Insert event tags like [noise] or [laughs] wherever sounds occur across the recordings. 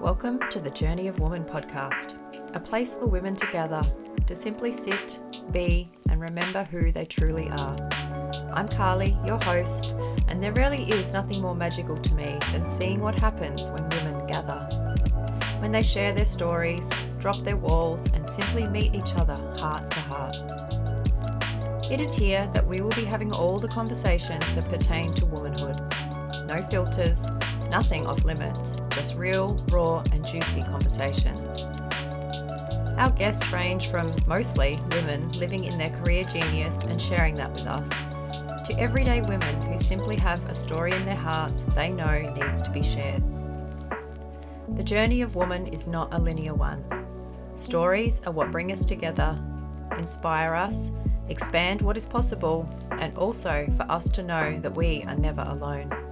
Welcome to the Journey of Woman podcast, a place for women to gather to simply sit, be, and remember who they truly are. I'm Carlee, your host, and there really is nothing more magical to me than seeing what happens when women gather. When they share their stories, drop their walls, and simply meet each other heart to heart. It is here that we will be having all the conversations that pertain to womanhood. No filters, nothing off limits, just real, raw, and juicy conversations. Our guests range from mostly women living in their career genius and sharing that with us, to everyday women who simply have a story in their hearts they know needs to be shared. The journey of woman is not a linear one. Stories are what bring us together, inspire us, expand what is possible, and also for us to know that we are never alone.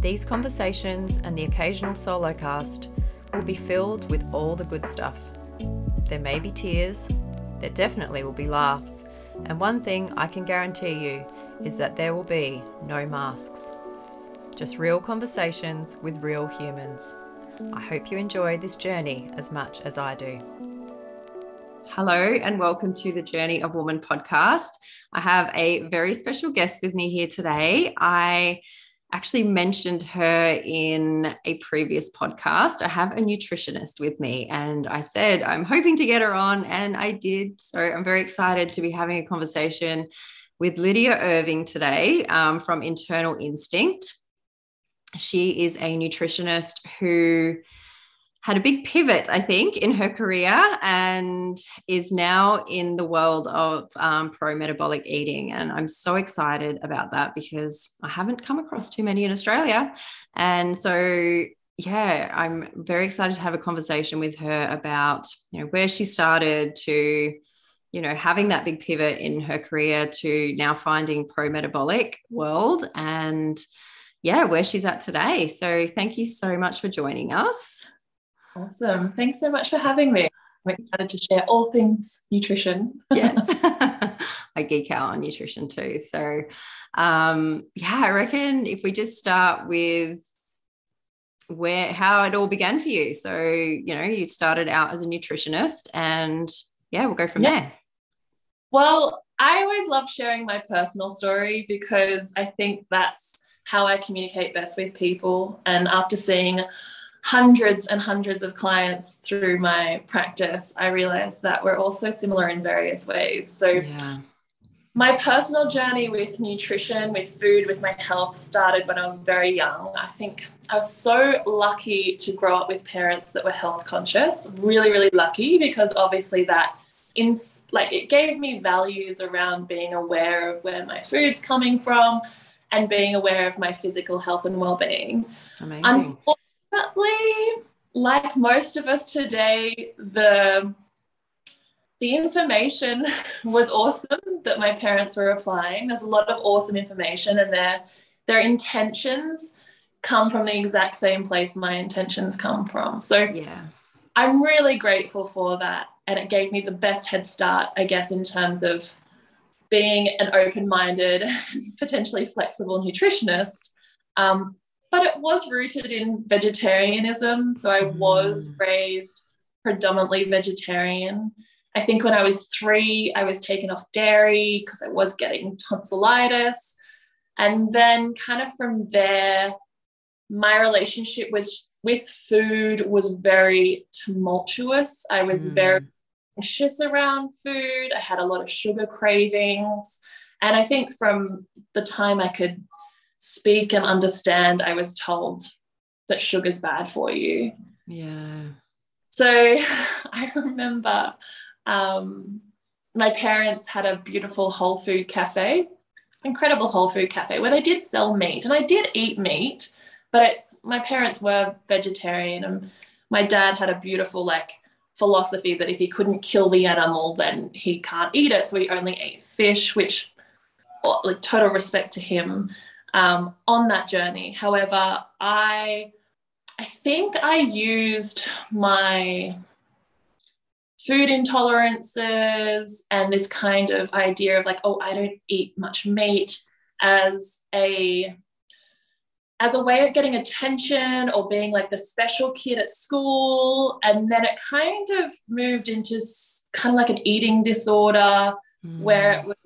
These conversations and the occasional solo cast will be filled with all the good stuff. There may be tears, there definitely will be laughs, and one thing I can guarantee you is that there will be no masks. Just real conversations with real humans. I hope you enjoy this journey as much as I do. Hello, and welcome to the Journey of Woman podcast. I have a very special guest with me here today. I actually mentioned her in a previous podcast. I have a nutritionist with me, and I said I'm hoping to get her on, and I did. So I'm very excited to be having a conversation with Lydia Irving today um, from Internal Instinct. She is a nutritionist who had a big pivot, I think, in her career and is now in the world of um, pro metabolic eating. And I'm so excited about that because I haven't come across too many in Australia. And so, yeah, I'm very excited to have a conversation with her about, you know, where she started to, you know, having that big pivot in her career to now finding pro metabolic world and yeah, where she's at today. So thank you so much for joining us. Awesome. Thanks so much for having me. I'm excited to share all things nutrition. yes. [laughs] [laughs] I geek out on nutrition too. So, um, yeah, I reckon if we just start with where how it all began for you. So, you know, you started out as a nutritionist and yeah, we'll go from yeah. there. Well, I always love sharing my personal story because I think that's how I communicate best with people. And after seeing hundreds and hundreds of clients through my practice, I realized that we're also similar in various ways. So, yeah. my personal journey with nutrition, with food, with my health started when I was very young. I think I was so lucky to grow up with parents that were health conscious. Really, really lucky because obviously that in like it gave me values around being aware of where my food's coming from and being aware of my physical health and well-being. Amazing Unfortunately, like most of us today, the the information [laughs] was awesome that my parents were applying. There's a lot of awesome information, and their their intentions come from the exact same place my intentions come from. So yeah, I'm really grateful for that, and it gave me the best head start, I guess, in terms of being an open-minded, [laughs] potentially flexible nutritionist. Um, but it was rooted in vegetarianism. So I was mm. raised predominantly vegetarian. I think when I was three, I was taken off dairy because I was getting tonsillitis. And then, kind of from there, my relationship with, with food was very tumultuous. I was mm. very anxious around food. I had a lot of sugar cravings. And I think from the time I could speak and understand, I was told that sugar's bad for you. Yeah. So [laughs] I remember um, my parents had a beautiful whole food cafe, incredible whole food cafe, where they did sell meat. And I did eat meat, but it's my parents were vegetarian and my dad had a beautiful like philosophy that if he couldn't kill the animal, then he can't eat it. So he only ate fish, which like total respect to him um, on that journey. However, I I think I used my food intolerances and this kind of idea of like, oh, I don't eat much meat as a as a way of getting attention or being like the special kid at school. And then it kind of moved into kind of like an eating disorder mm. where it was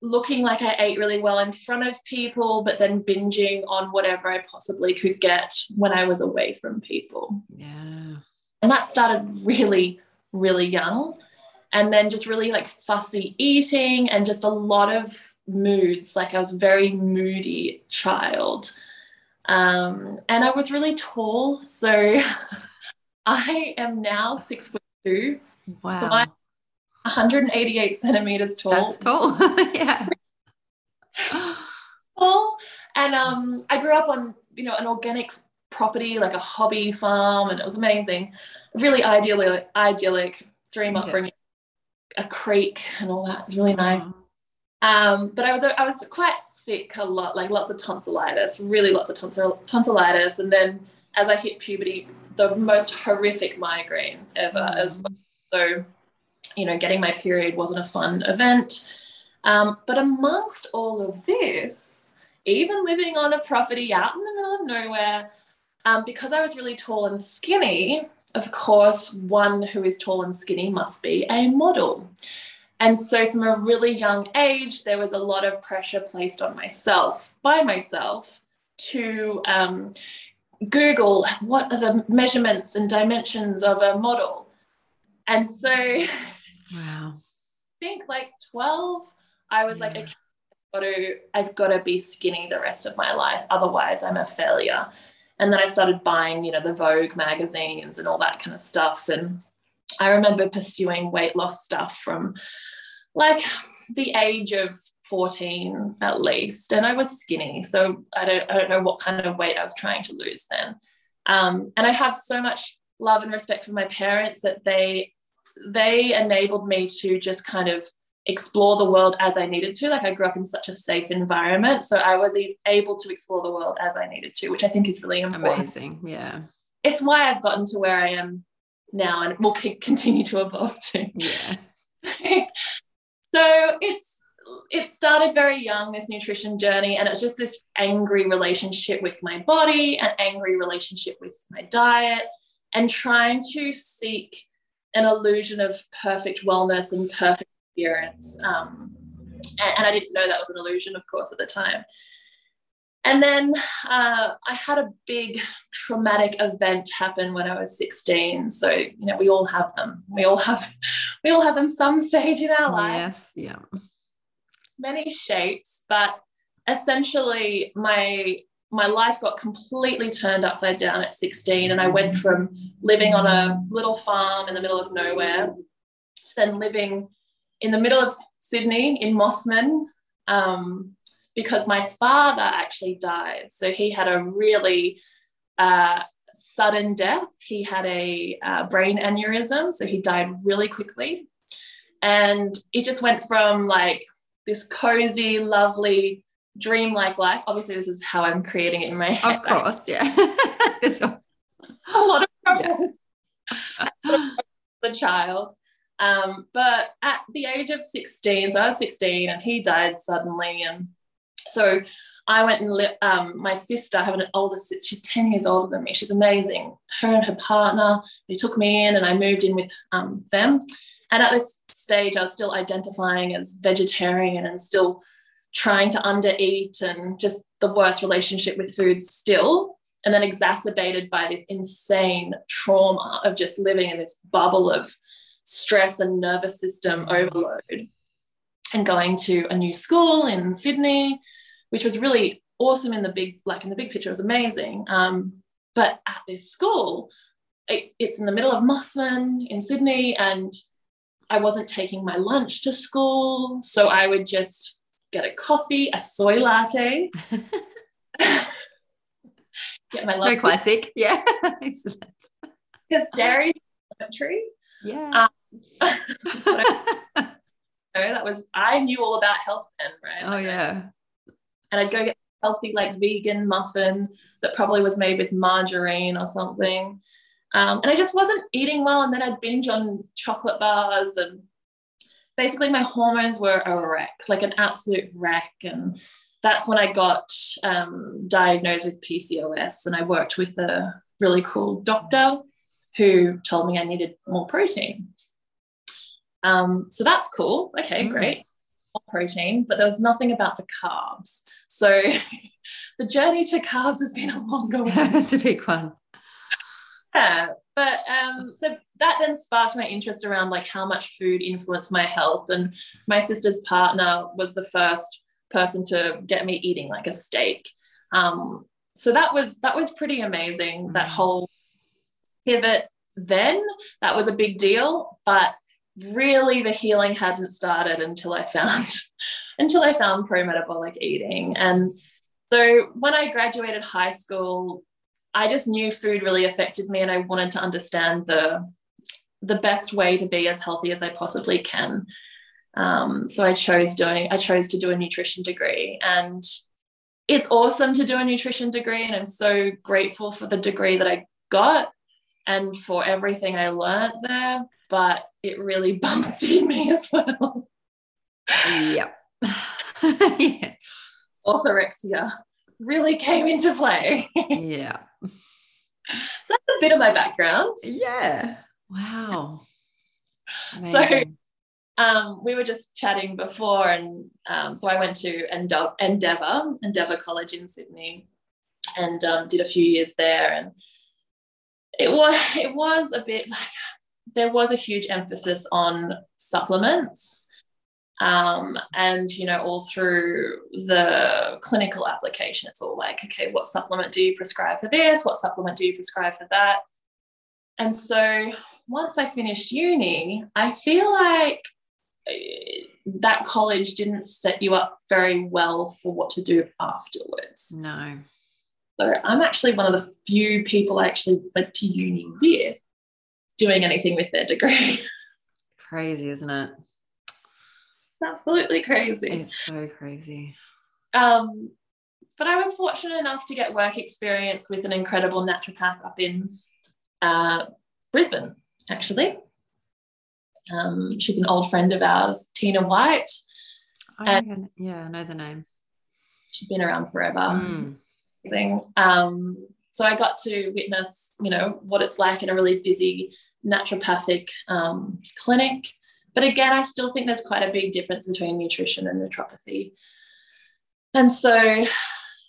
looking like I ate really well in front of people, but then binging on whatever I possibly could get when I was away from people. Yeah. And that started really, really young. And then just really like fussy eating and just a lot of moods. Like I was a very moody child. Um, and I was really tall. So [laughs] I am now six foot two. Wow. So I'm 188 centimeters tall. That's tall. [laughs] yeah. [gasps] tall. And um, I grew up on, you know, an organic property, like a hobby farm, and it was amazing. Really idyllic, idyllic dream upbringing. Yeah. A creek and all that. It was really nice. Um, but I was I was quite sick a lot, like lots of tonsillitis, really lots of tonsil, tonsillitis, and then as I hit puberty, the most horrific migraines ever mm. as well. So, you know, getting my period wasn't a fun event. Um, but amongst all of this, even living on a property out in the middle of nowhere, um, because I was really tall and skinny, of course, one who is tall and skinny must be a model. And so, from a really young age, there was a lot of pressure placed on myself by myself to um, Google what are the measurements and dimensions of a model. And so, [laughs] wow, I think like 12, I was yeah. like, okay, I've got, to, I've got to be skinny the rest of my life. Otherwise, I'm a failure. And then I started buying, you know, the Vogue magazines and all that kind of stuff. And I remember pursuing weight loss stuff from like the age of 14 at least. And I was skinny. So I don't, I don't know what kind of weight I was trying to lose then. Um, and I have so much love and respect for my parents that they they enabled me to just kind of explore the world as I needed to. Like I grew up in such a safe environment. So I was able to explore the world as I needed to, which I think is really important. Amazing. Yeah. It's why I've gotten to where I am now and will continue to evolve to. Yeah. [laughs] so it's it started very young this nutrition journey and it's just this angry relationship with my body an angry relationship with my diet and trying to seek an illusion of perfect wellness and perfect appearance um, and, and, i didn't know that was an illusion of course at the time and then uh, I had a big traumatic event happen when I was 16. So, you know, we all have them. We all have, [laughs] we all have them some stage in our life. Yes, yeah. Many shapes, but essentially my my life got completely turned upside down at 16 and i went from living on a little farm in the middle of nowhere to then living in the middle of sydney in Mosman um, because my father actually died. So he had a really uh, sudden death. He had a uh, brain aneurysm. So he died really quickly. And it just went from like this cozy, lovely, dreamlike life. Obviously, this is how I'm creating it in my head. Of course, yeah. [laughs] a, a lot of problems. Yeah. the child. Um, but at the age of 16, so I was 16 and he died suddenly. And so I went and li- um, my sister, I have an older sister, she's 10 years older than me. She's amazing. Her and her partner, they took me in and I moved in with um, them. And at this stage, I was still identifying as vegetarian and still trying to undereat and just the worst relationship with food still. And then exacerbated by this insane trauma of just living in this bubble of stress and nervous system overload and going to a new school in Sydney, which was really awesome in the big, like in the big picture, it was amazing. Um, but at this school, it, it's in the middle of Mosman in Sydney, and I wasn't taking my lunch to school, so I would just get a coffee, a soy latte. [laughs] get my. Very classic, yeah. [laughs] Because dairy elementary. Yeah. Um, [laughs] know, that was I knew all about health then, right? Oh like, yeah. And I'd go get healthy like vegan muffin that probably was made with margarine or something. Um, and I just wasn't eating well. And then I'd binge on chocolate bars and basically my hormones were a wreck, like an absolute wreck. And that's when I got um, diagnosed with PCOS, and I worked with a really cool doctor who told me I needed more protein. Um, so that's cool. Okay, mm. great. More protein, but there was nothing about the carbs. So [laughs] the journey to carbs has been a longer one. [laughs] it's a big one. Yeah, but um, so that then sparked my interest around like how much food influenced my health. And my sister's partner was the first person to get me eating like a steak. Um, so that was that was pretty amazing. Mm-hmm. That whole pivot then that was a big deal, but really the healing hadn't started until I found [laughs] until I found pro metabolic eating. And so when I graduated high school, I just knew food really affected me and I wanted to understand the the best way to be as healthy as I possibly can. Um, so I chose doing I chose to do a nutrition degree and it's awesome to do a nutrition degree and I'm so grateful for the degree that I got and for everything I learned there, but it really [laughs] bumpstered me as well. Yep. yeah. [laughs] Orthorexia really came into play. yeah. [laughs] So that's a bit of my background. Yeah. Wow. [laughs] Amazing. So um, we were just chatting before, and um, so I went to Endeavour, Endeavour College in Sydney, and um, did a few years there. And it was it was a bit like there was a huge emphasis on supplements um, and you know all through the clinical application it's all like okay what supplement do you prescribe for this what supplement do you prescribe for that and so once i finished uni i feel like eh, that college didn't set you up very well for what to do afterwards. No. So i'm actually one of the few people i actually went to uni with doing anything with their degree. [laughs] Crazy isn't it? Absolutely crazy. It's so crazy. Um, but I was fortunate enough to get work experience with an incredible naturopath up in uh, Brisbane, actually. Um, she's an old friend of ours, Tina White. and yeah, I know the name. She's been around forever. Mm. Um, so I got to witness, you know, what it's like in a really busy naturopathic um, clinic but again, I still think there's quite a big difference between nutrition and naturopathy. And so,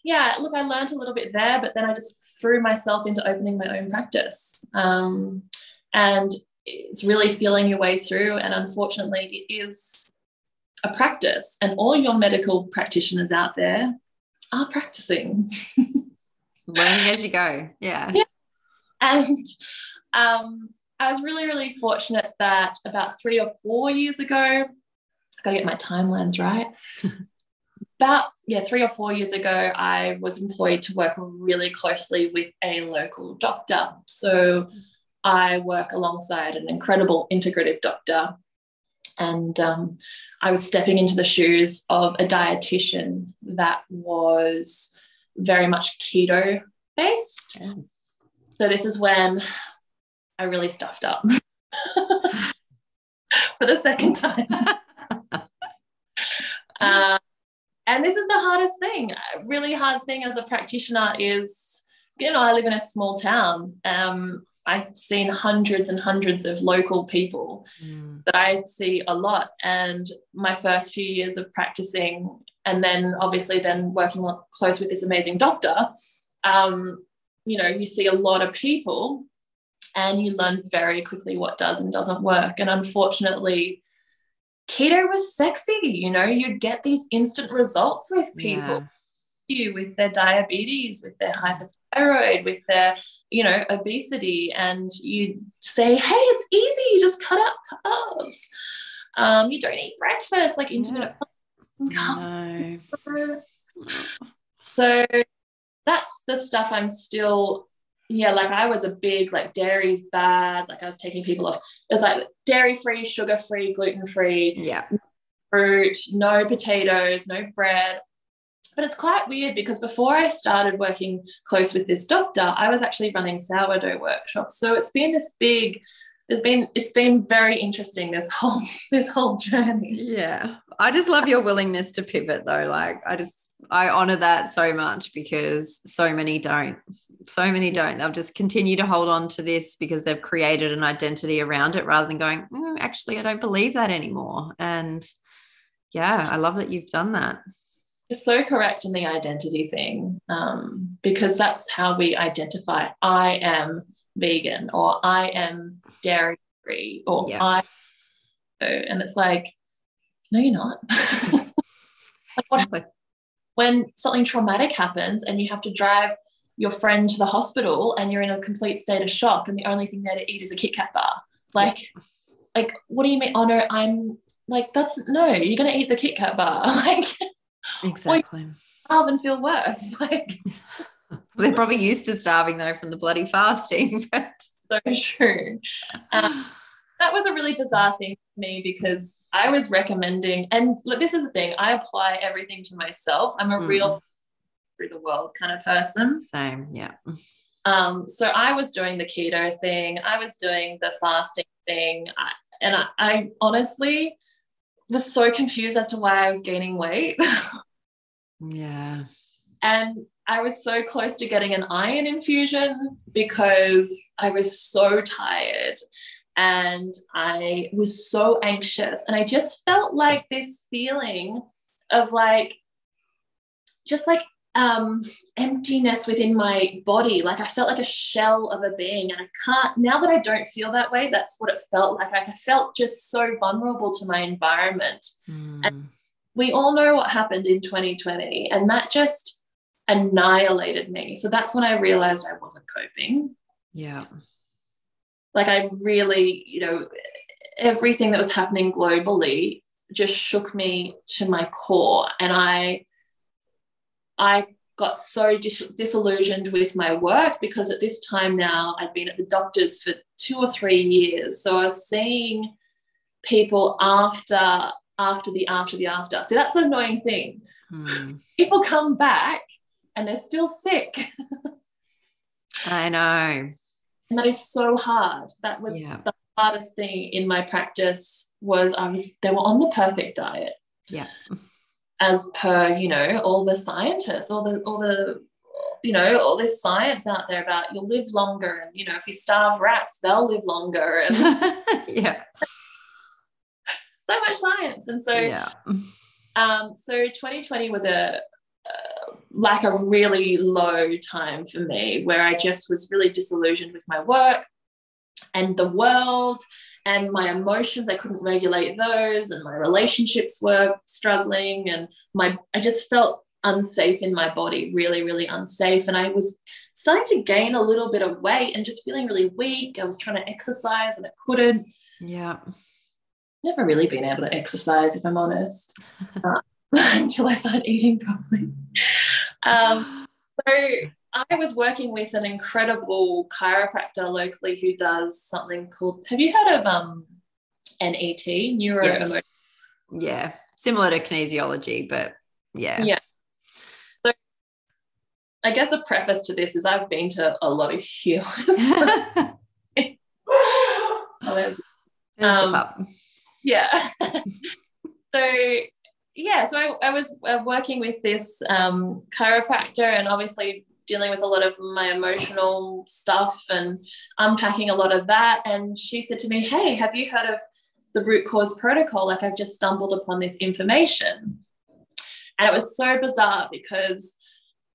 yeah, look, I learned a little bit there, but then I just threw myself into opening my own practice. Um, and it's really feeling your way through. And unfortunately, it is a practice, and all your medical practitioners out there are practicing. [laughs] Learning as you go. Yeah. yeah. And um, I was really, really fortunate that about three or four years ago, I got to get my timelines right. [laughs] about yeah, three or four years ago, I was employed to work really closely with a local doctor. So I work alongside an incredible integrative doctor. And um, I was stepping into the shoes of a dietitian that was very much keto based. Oh. So this is when I really stuffed up [laughs] for the second time. uh, [laughs] and this is the hardest thing. A really hard thing as a practitioner is, you know, I live in a small town. Um, I've seen hundreds and hundreds of local people mm. that I see a lot. And my first few years of practicing, and then obviously then working close with this amazing doctor, um, you know, you see a lot of people and you learn very quickly what does and doesn't work. And unfortunately, keto was sexy. You know, you'd get these instant results with people. Yeah. You with their diabetes, with their hyperthyroid, with their, you know, obesity, and you say, "Hey, it's easy. You just cut out carbs. Um, you don't eat breakfast like intermittent." No. [laughs] so that's the stuff I'm still yeah, like I was a big like dairy's bad. Like I was taking people off. It was like dairy free, sugar free, gluten free. Yeah. Fruit, no potatoes, no bread. But it's quite weird because before I started working close with this doctor, I was actually running sourdough workshops. So it's been this big, there's been it's been very interesting this whole [laughs] this whole journey. Yeah. I just love your willingness to pivot though. Like I just I honor that so much because so many don't. So many don't. They'll just continue to hold on to this because they've created an identity around it rather than going, mm, actually, I don't believe that anymore. And yeah, I love that you've done that. You're so correct in the identity thing um, because that's how we identify I am vegan or I am dairy free or yeah. I and it's like no you're not. [laughs] Like what, when something traumatic happens and you have to drive your friend to the hospital and you're in a complete state of shock and the only thing there to eat is a Kit Kat bar. Like yeah. like what do you mean? Oh no I'm like that's no you're gonna eat the Kit Kat bar. [laughs] Like exactly starve and feel worse [laughs] like they're probably used to starving though from the bloody fasting [laughs] but so true um, that was a really bizarre thing for me because I was recommending, and look, this is the thing, I apply everything to myself. I'm a mm. real through the world kind of person. Same, yeah. Um, so I was doing the keto thing, I was doing the fasting thing, I, and I, I honestly was so confused as to why I was gaining weight. [laughs] yeah. And I was so close to getting an iron infusion because I was so tired and I was so anxious. And I just felt like this feeling of like, just like um, emptiness within my body. Like I felt like a shell of a being. And I can't, now that I don't feel that way, that's what it felt like. I felt just so vulnerable to my environment. Mm. And we all know what happened in 2020. And that just annihilated me. So that's when I realized I wasn't coping. Yeah like I really, you know, everything that was happening globally just shook me to my core and I I got so dis- disillusioned with my work because at this time now I'd been at the doctors for 2 or 3 years. So I was seeing people after after the after the after. So that's the annoying thing. Hmm. people come back and they're still sick. [laughs] I know. And that is so hard. That was yeah. the hardest thing in my practice was i was they were on the perfect diet. Yeah [laughs] as per you know all the scientists all the all the you know all this science out there about you'll live longer and you know if you starve rats they'll live longer and [laughs] yeah. [laughs] So much science. And so yeah. um so 2020 was a like a really low time for me where I just was really disillusioned with my work and the world and my emotions. I couldn't regulate those, and my relationships were struggling, and my I just felt unsafe in my body, really, really unsafe. And I was starting to gain a little bit of weight and just feeling really weak. I was trying to exercise and I couldn't. Yeah. Never really been able to exercise, if I'm honest. [laughs] uh, [laughs] until I started eating properly. Um, so I was working with an incredible chiropractor locally who does something called. Have you heard of um, NET, neuro yeah. yeah, similar to kinesiology, but yeah, yeah. So I guess a preface to this is I've been to a lot of healers. [laughs] um, yeah. [laughs] so yeah, so I, I was uh, working with this um, chiropractor and obviously dealing with a lot of my emotional stuff and unpacking a lot of that. And she said to me, Hey, have you heard of the root cause protocol? Like, I've just stumbled upon this information. And it was so bizarre because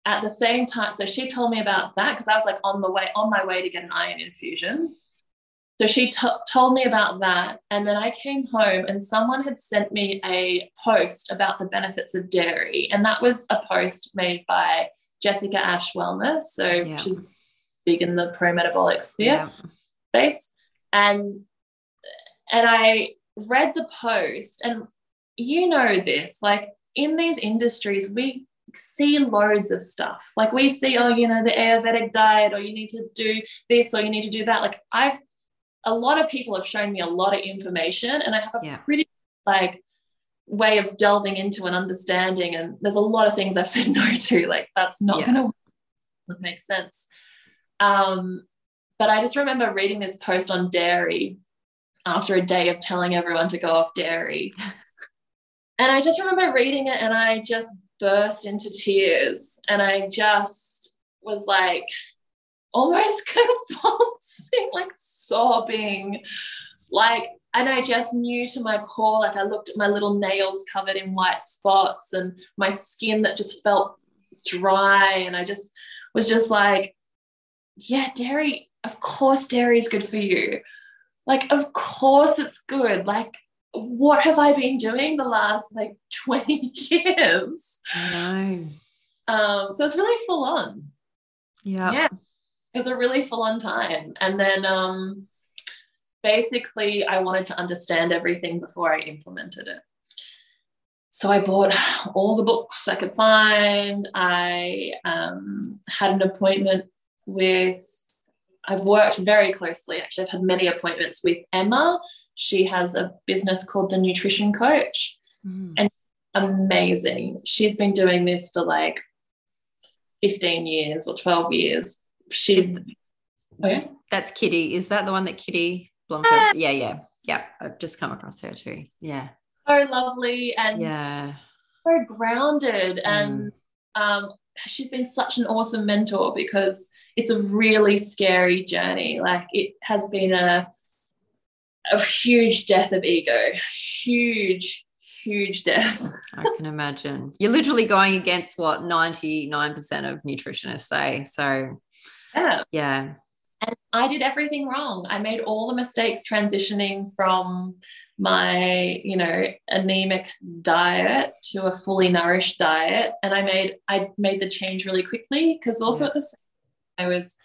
at the same time, so she told me about that because I was like on the way, on my way to get an iron infusion. So she t- told me about that. And then I came home and someone had sent me a post about the benefits of dairy. And that was a post made by Jessica Ash Wellness. So yeah. she's big in the pro metabolic sphere yeah. space. And and I read the post, and you know this, like in these industries, we see loads of stuff. Like we see, oh, you know, the Ayurvedic diet, or you need to do this, or you need to do that. Like I've a lot of people have shown me a lot of information and I have a yeah. pretty like way of delving into and understanding. And there's a lot of things I've [laughs] said no to, like that's not yeah. gonna make sense. Um, but I just remember reading this post on dairy after a day of telling everyone to go off dairy. [laughs] and I just remember reading it and I just burst into tears and I just was like almost [laughs] convulsing, like sobbing, like, and I just knew to my core, like I looked at my little nails covered in white spots and my skin that just felt dry. And I just was just like, yeah, dairy, of course, dairy is good for you. Like, of course it's good. Like, what have I been doing the last like [laughs] 20 years? I know. Um, so it's really full on. Yeah. Yeah. It was a really full on time. And then um basically I wanted to understand everything before I implemented it. So I bought all the books I could find. I um, had an appointment with I've worked very closely. Actually, I've had many appointments with Emma. She has a business called The Nutrition Coach, Mm. and amazing. She's been doing this for like 15 years or 12 years. She's, Is- oh, yeah? That's Kitty. Is that the one that Kitty Blomfield? Yeah, yeah, yeah. I've just come across her too. Yeah, so lovely and yeah. so grounded. And um, she's been such an awesome mentor because it's a really scary journey. Like it has been a, a huge death of ego, huge, huge death. [laughs] I can imagine. You're literally going against what 99% of nutritionists say. So, Yeah. yeah. And I did everything wrong. I made all the mistakes transitioning from my, you know, anemic diet to a fully nourished diet. And I made I made the change really quickly because also Yeah. at the same time, I was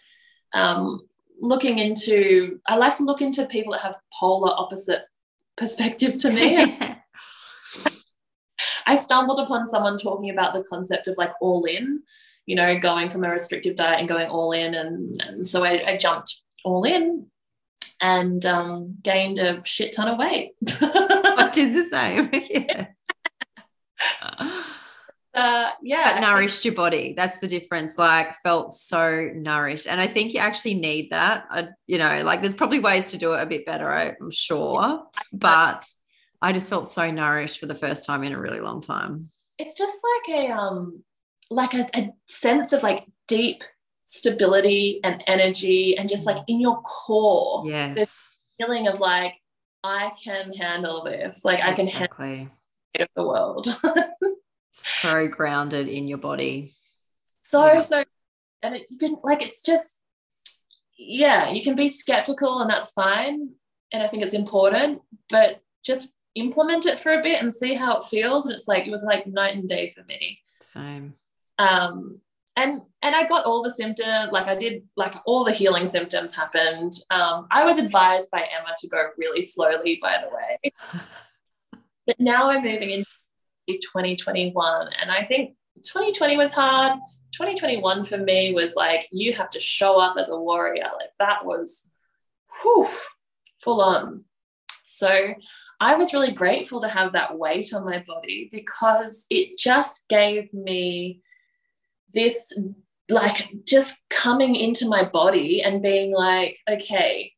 um, looking into I like to look into people that have polar opposite perspective to me. [laughs] I stumbled upon someone talking about the concept of like all in, you know, going from a restrictive diet and going all in. And, and so I, I jumped all in and um, gained a shit ton of weight. I did the [laughs] same. [laughs] yeah. uh, yeah. But nourished your body. That's the difference. Like, felt so nourished. And I think you actually need that. I, you know, like, there's probably ways to do it a bit better, I'm sure. But I just felt so nourished for the first time in a really long time. It's just like a um like a, a sense of like deep stability and energy and just like in your core. Yes. This feeling of like, I can handle this. Like I can handle exactly. the world. [laughs] So grounded in your body. so Yeah. so and it, you can like it's just yeah you can be skeptical and that's fine and i think it's important but just implement it for a bit and see how it feels and it's like it was like night and day for me Same. Um and and i got all the symptoms like i did like all the healing symptoms happened. Um i was advised by emma to go really slowly by the way. [laughs] But now i'm moving into 2021 and i think 2020 was hard. 2021 for me was like you have to show up as a warrior. Like that was whew, full on. So i was really grateful to have that weight on my body because it just gave me this like just coming into my body and being like okay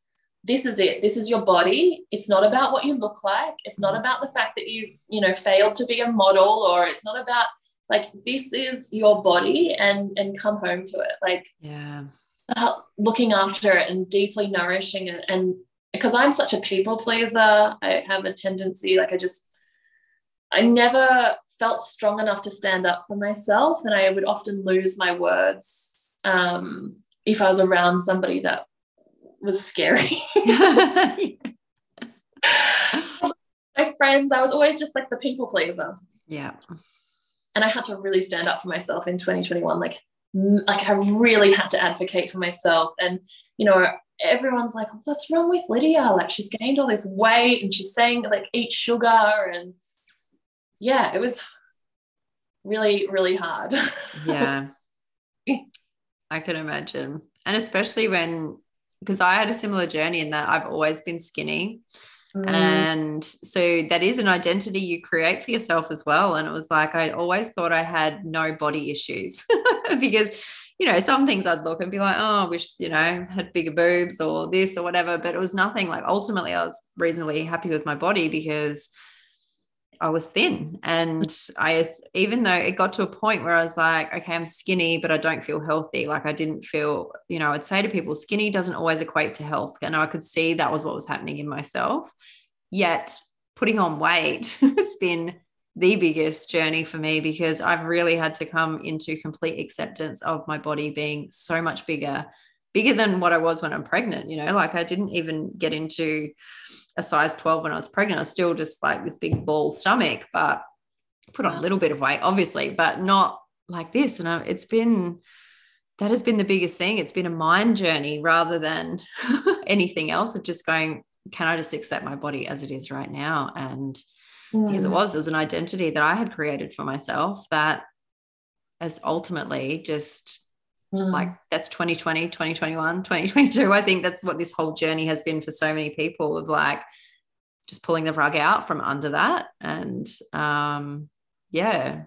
this is it. This is your body. It's not about what you look like. It's not about the fact that you you know failed to be a model or it's not about like this is your body and and come home to it. Like Yeah. looking after it and deeply nourishing it. And because i'm such a people pleaser i have a tendency like i just i never felt strong enough to stand up for myself and i would often lose my words um, if i was around somebody that was scary [laughs] my friends i was always just like the people pleaser yeah. and I had to really stand up for myself in 2021. Like, like I really had to advocate for myself. And you know, everyone's like, "What's wrong with Lydia? Like, she's gained all this weight, and she's saying like eat sugar." And yeah, it was really, really hard. Yeah. [laughs] I can imagine. And especially when, because I had a similar journey in that I've always been skinny. Mm, And so that is an identity you create for yourself as well. And it was like, I always thought I had no body issues [laughs] because, you know, some things I'd look and be like, oh, I wish, you know, had bigger boobs or this or whatever. But it was nothing like ultimately I was reasonably happy with my body because I was thin. And I, even though it got to a point where I was like, okay, I'm skinny, but I don't feel healthy. Like I didn't feel, you know, I'd say to people, skinny doesn't always equate to health. And I could see that was what was happening in myself. Yet putting on weight [laughs] has been the biggest journey for me because I've really had to come into complete acceptance of my body being so much bigger, bigger than what I was when I'm pregnant. You know, like I didn't even get into a size 12 when I was pregnant. I was still just like this big ball stomach, but put on a little bit of weight, obviously, but not like this. And I, it's been, that has been the biggest thing. It's been a mind journey rather than [laughs] anything else of just going, can I just accept my body as it is right now? And because it was, it was an identity that I had created for myself that has ultimately just Mm. Like that's 2020, 2021, 2022. I think that's what this whole journey has been for so many people of like just pulling the rug out from under that. And um, yeah,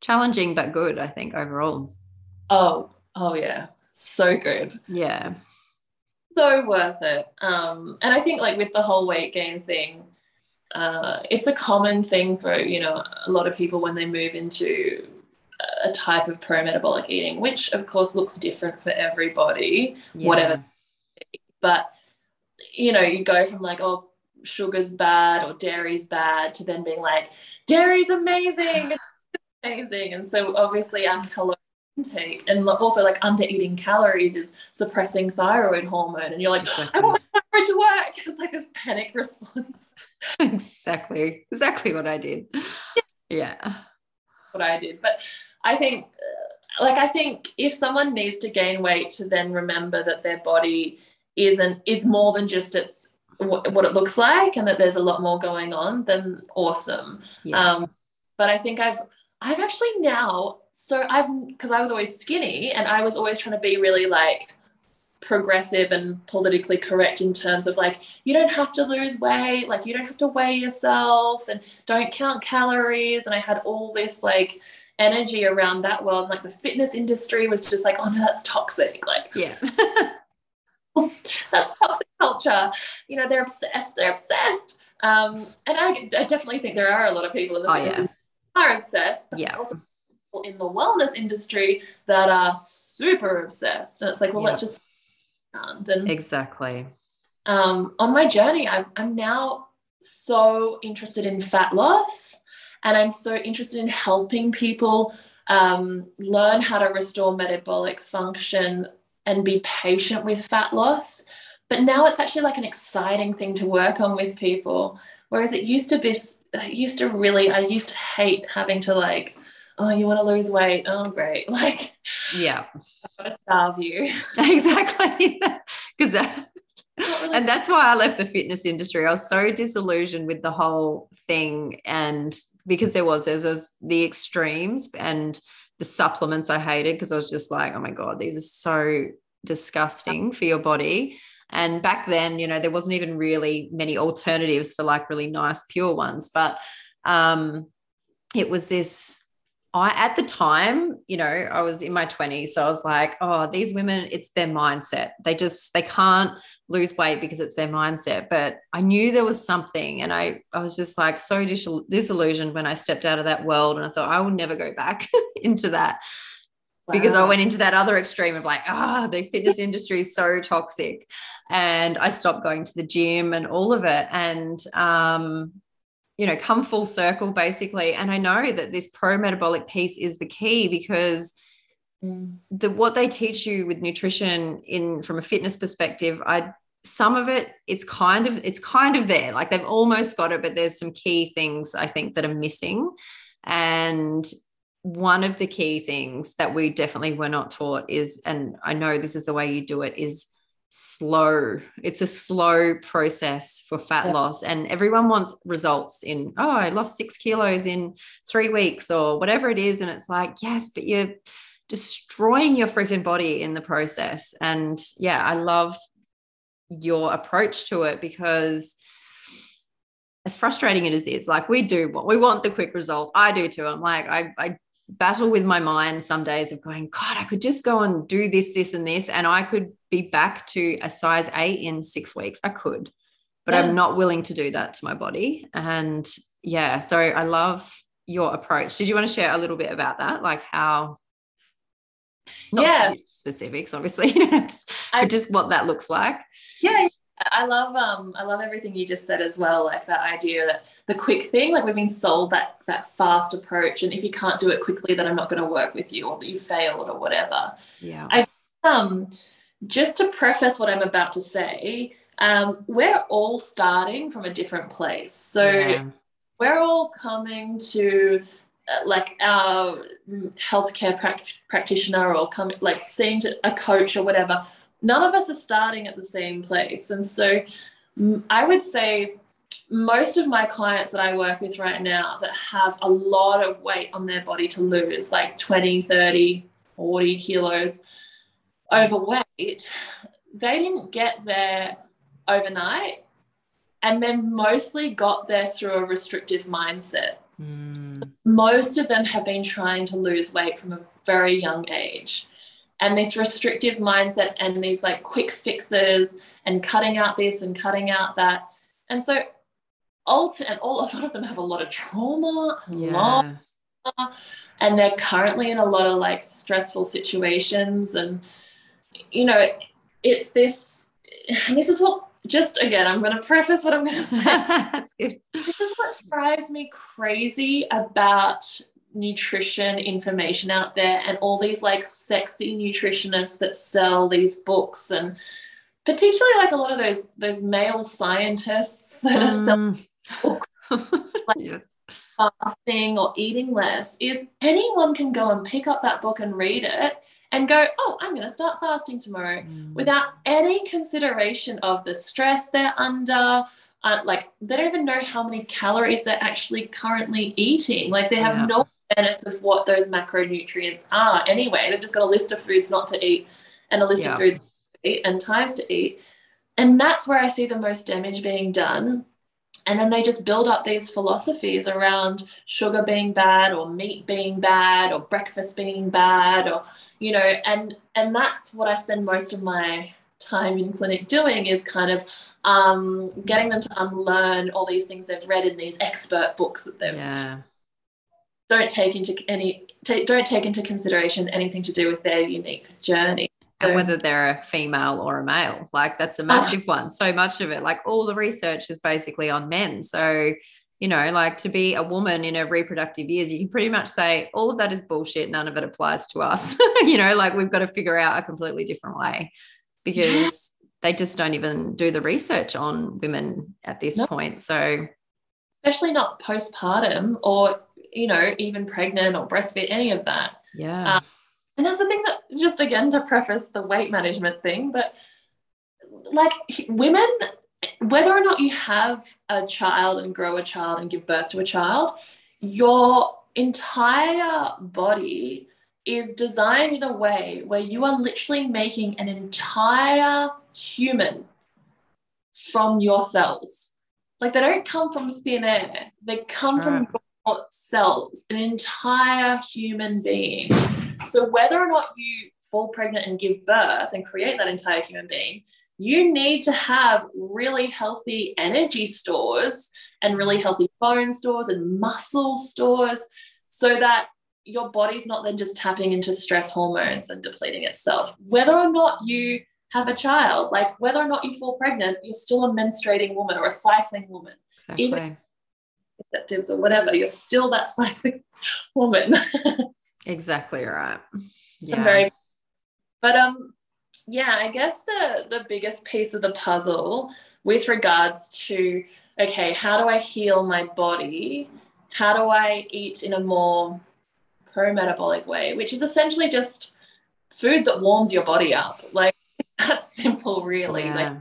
challenging but good, I think, overall. Oh, oh yeah. So good. Yeah. So worth it. Um, and I think like with the whole weight gain thing, uh, it's a common thing for you know a lot of people when they move into a type of pro-metabolic eating, which of course looks different for everybody, yeah. whatever. But you know, you go from like, oh, sugar's bad or dairy's bad to then being like, dairy's amazing, [sighs] amazing. And so obviously our caloric intake and also like under eating calories is suppressing thyroid hormone. And you're like, exactly. I want my thyroid to work. It's like this panic response. [laughs] exactly. Exactly what I did. Yeah what I did. But I think, like, I think if someone needs to gain weight to then remember that their body isn't is more than just its what, what it looks like, and that there's a lot more going on, then awesome. Yeah. Um, but I think I've I've actually now so I've because I was always skinny and I was always trying to be really like progressive and politically correct in terms of like you don't have to lose weight like you don't have to weigh yourself and don't count calories and i had all this like energy around that world like the fitness industry was just like oh no that's toxic like yeah. [laughs] That's toxic culture. You know they're obsessed they're obsessed. Um and I, I definitely think there are a lot of people in the oh, yeah. are obsessed but yeah. also in the wellness industry that are super obsessed. And it's like well yeah. let's just and exactly. Um, on my journey, I'm, I'm now so interested in fat loss and I'm so interested in helping people um, learn how to restore metabolic function and be patient with fat loss. But now it's actually like an exciting thing to work on with people. Whereas it used to be, it used to really, I used to hate having to like oh, you want to lose weight? Oh, great. [laughs] Like, yeah, I've got to starve you. [laughs] exactly. [laughs] Because that, really- and that's why I left the fitness industry. I was so disillusioned with the whole thing. And because there was, there was the extremes and the supplements I hated because I was just like, oh my God, these are so disgusting for your body. And back then, you know, there wasn't even really many alternatives for like really nice, pure ones. But um, it was this I, at the time, you know, I was in my 20s. So I was like, oh, these women, it's their mindset. They just, they can't lose weight because it's their mindset. But I knew there was something. And I, I was just like so disillusioned when I stepped out of that world. And I thought, I will never go back [laughs] into that. Wow. Because I went into that other extreme of like, ah, oh, the fitness industry is so toxic. And I stopped going to the gym and all of it. And um, you know come full circle basically. And i know that this pro metabolic piece is the key because mm. the what they teach you with nutrition in from a fitness perspective i some of it it's kind of it's kind of there. Like they've almost got it but there's some key things i think that are missing. And one of the key things that we definitely were not taught is and i know this is the way you do it is slow. It's a slow process for fat yeah. loss. And everyone wants results in, oh, I lost six kilos in three weeks or whatever it is. And it's like, yes, but you're destroying your freaking body in the process. And yeah, I love your approach to it because as frustrating as it is, like we do what we want the quick results. I do too. I'm like, I, I battle with my mind some days of going, God, I could just go and do this, this, and this, and I could be back to a size eight in six weeks. I could, but yeah. I'm mm. not willing to do that to my body. And yeah, so I love your approach. Did you want to share a little bit about that? Like how not yeah specifics obviously [laughs] I, just what that looks like yeah i love um i love everything you just said as well like that idea that the quick thing like we've been sold that that fast approach and if you can't do it quickly then i'm not going to work with you or that you failed or whatever. Yeah. I um just to preface what i'm about to say um we're all starting from a different place. So yeah. we're all coming to uh, like our healthcare pra- practitioner or come like seeing a coach or whatever none of us are starting at the same place and so i would say most of my clients that i work with right now that have a lot of weight on their body to lose like 20 30 40 kilos overweight they didn't get there overnight and then mostly got there through a restrictive mindset Mm. Most of them have been trying to lose weight from a very young age. And this restrictive mindset and these like quick fixes and cutting out this and cutting out that. And so ulti- and all a lot of them have a lot of trauma, yeah. and they're currently in a lot of like stressful situations. And you know, it's this, and this is what just again, I'm going to preface what I'm going to say. [laughs] That's good. This is what drives me crazy about nutrition information out there and all these like sexy nutritionists that sell these books and particularly like a lot of those those male scientists that are selling mm. books [laughs] like yes. fasting or eating less is anyone can go and pick up that book and read it and go, oh, I'm going to start fasting tomorrow mm. without any consideration of the stress they're under. Uh, like they don't even know how many calories they're actually currently eating. Like they have yeah. no awareness of what those macronutrients are anyway. They've just got a list of foods not to eat and a list yeah. of foods to eat and times to eat. And that's where I see the most damage being done and then they just build up these philosophies around sugar being bad or meat being bad or breakfast being bad or you know and and that's what i spend most of my time in clinic doing is kind of um, getting them to unlearn all these things they've read in these expert books that they've yeah. Don't take into any t- don't take into consideration anything to do with their unique journey. And whether they're a female or a male like that's a massive ah. one. So much of it like all the research is basically on men. So you know like to be a woman in her reproductive years you can pretty much say all of that is bullshit none of it applies to us. [laughs] You know like we've got to figure out a completely different way because they just don't even do the research on women at this point. So especially not postpartum or you know even pregnant or breastfeed any of that. Yeah. Um, and that's the thing that just again to preface the weight management thing but like women whether or not you have a child and grow a child and give birth to a child your entire body is designed in a way where you are literally making an entire human from your cells. Like they don't come from thin air. They come right. from your cells an entire human being so whether or not you fall pregnant and give birth and create that entire human being, you need to have really healthy energy stores and really healthy bone stores and muscle stores so that your body's not then just tapping into stress hormones and depleting itself. Whether or not you have a child, like whether or not you fall pregnant, you're still a menstruating woman or a cycling woman. Exactly. Even or whatever, you're still that cycling [laughs] woman. Exactly right. [laughs] Yeah. Very, but um yeah, I guess the the biggest piece of the puzzle with regards to okay, how do I heal my body? How do I eat in a more pro-metabolic way, which is essentially just food that warms your body up. Like [laughs] that's simple, really. Yeah.